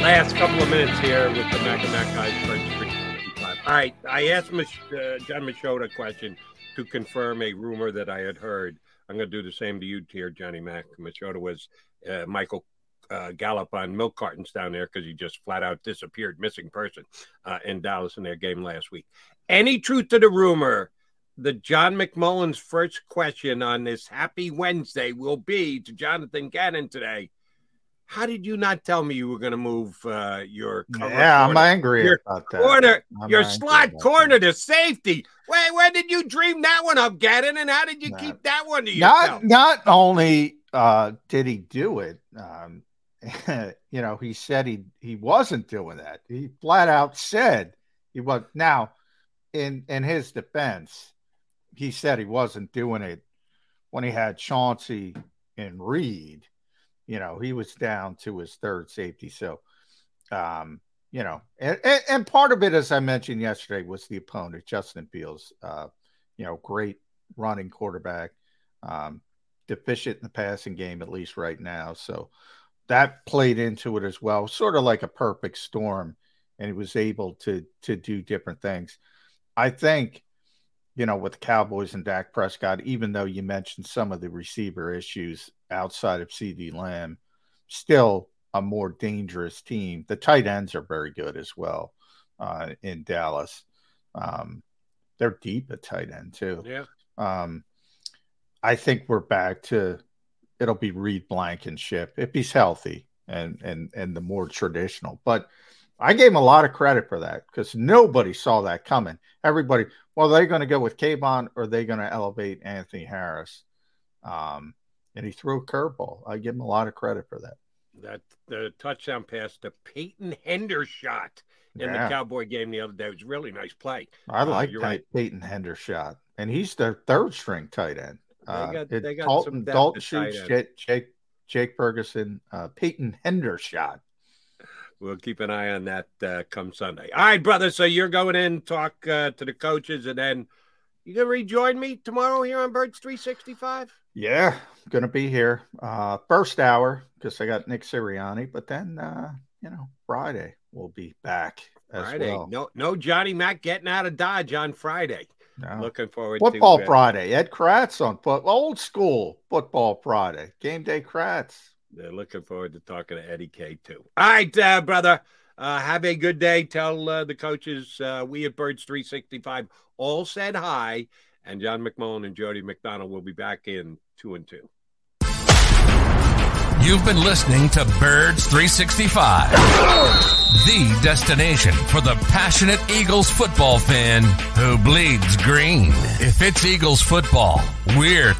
Last couple of minutes here with the Mac and Mac guys for 365. All right, I asked Mich- uh, John Machota a question to confirm a rumor that I had heard. I'm going to do the same to you here, Johnny Mac. Machota was uh, Michael uh, Gallup on milk cartons down there because he just flat out disappeared, missing person uh, in Dallas in their game last week. Any truth to the rumor? The John McMullen's first question on this happy Wednesday will be to Jonathan Gannon today. How did you not tell me you were going to move uh, your cover Yeah, I'm angry your about that. corner, I'm your slot corner to safety? Wait, when did you dream that one up, Gannon? And how did you keep that one to yourself? Not not only uh, did he do it, um, you know, he said he he wasn't doing that. He flat out said he was. Now, in in his defense, he said he wasn't doing it when he had Chauncey and Reed. You know, he was down to his third safety. So, um, you know, and, and, and part of it, as I mentioned yesterday, was the opponent, Justin Fields. Uh, you know, great running quarterback, um, deficient in the passing game, at least right now. So that played into it as well, sort of like a perfect storm. And he was able to to do different things. I think, you know, with the Cowboys and Dak Prescott, even though you mentioned some of the receiver issues outside of CeeDee Lamb, still a more dangerous team. The tight ends are very good as well uh, in Dallas. Um, they're deep at tight end too. Yeah. Um, I think we're back to it'll be Reed Blankenship if he's healthy and and and the more traditional. But I gave him a lot of credit for that because nobody saw that coming. Everybody, well, they're going to go with K'Von or they're going to elevate Anthony Harris. Um, and he threw a curveball. I give him a lot of credit for that. That the touchdown pass to Peyton Hendershot in Yeah. the Cowboy game the other day it was really nice play. I Uh, like you're right. Peyton Hendershot, and he's their third string tight end. They Uh, got- it- they got Dalton, some Dalton Schultz. Jake, Jake, Jake Ferguson, uh, Peyton Hendershot. We'll keep an eye on that uh, come Sunday. All right, brother. So you're going in talk uh, to the coaches, and then you gonna rejoin me tomorrow here on Birds 365. Yeah, gonna be here. Uh, first hour because I got Nick Sirianni, but then uh, you know Friday we'll be back as Friday, well. no, no Johnny Mac getting out of Dodge on Friday. No. Looking forward Football to uh, Friday. Ed Kracz on foot. Old school football Friday. Game day Kracz. They're looking forward to talking to Eddie K too. All right, uh, brother. Uh, have a good day. Tell uh, the coaches uh, we at Birds 365 all said hi. And John McMullen and Jody McDonald will be back in two and two. You've been listening to Birds 365, the destination for the passionate Eagles football fan who bleeds green. If it's Eagles football, we're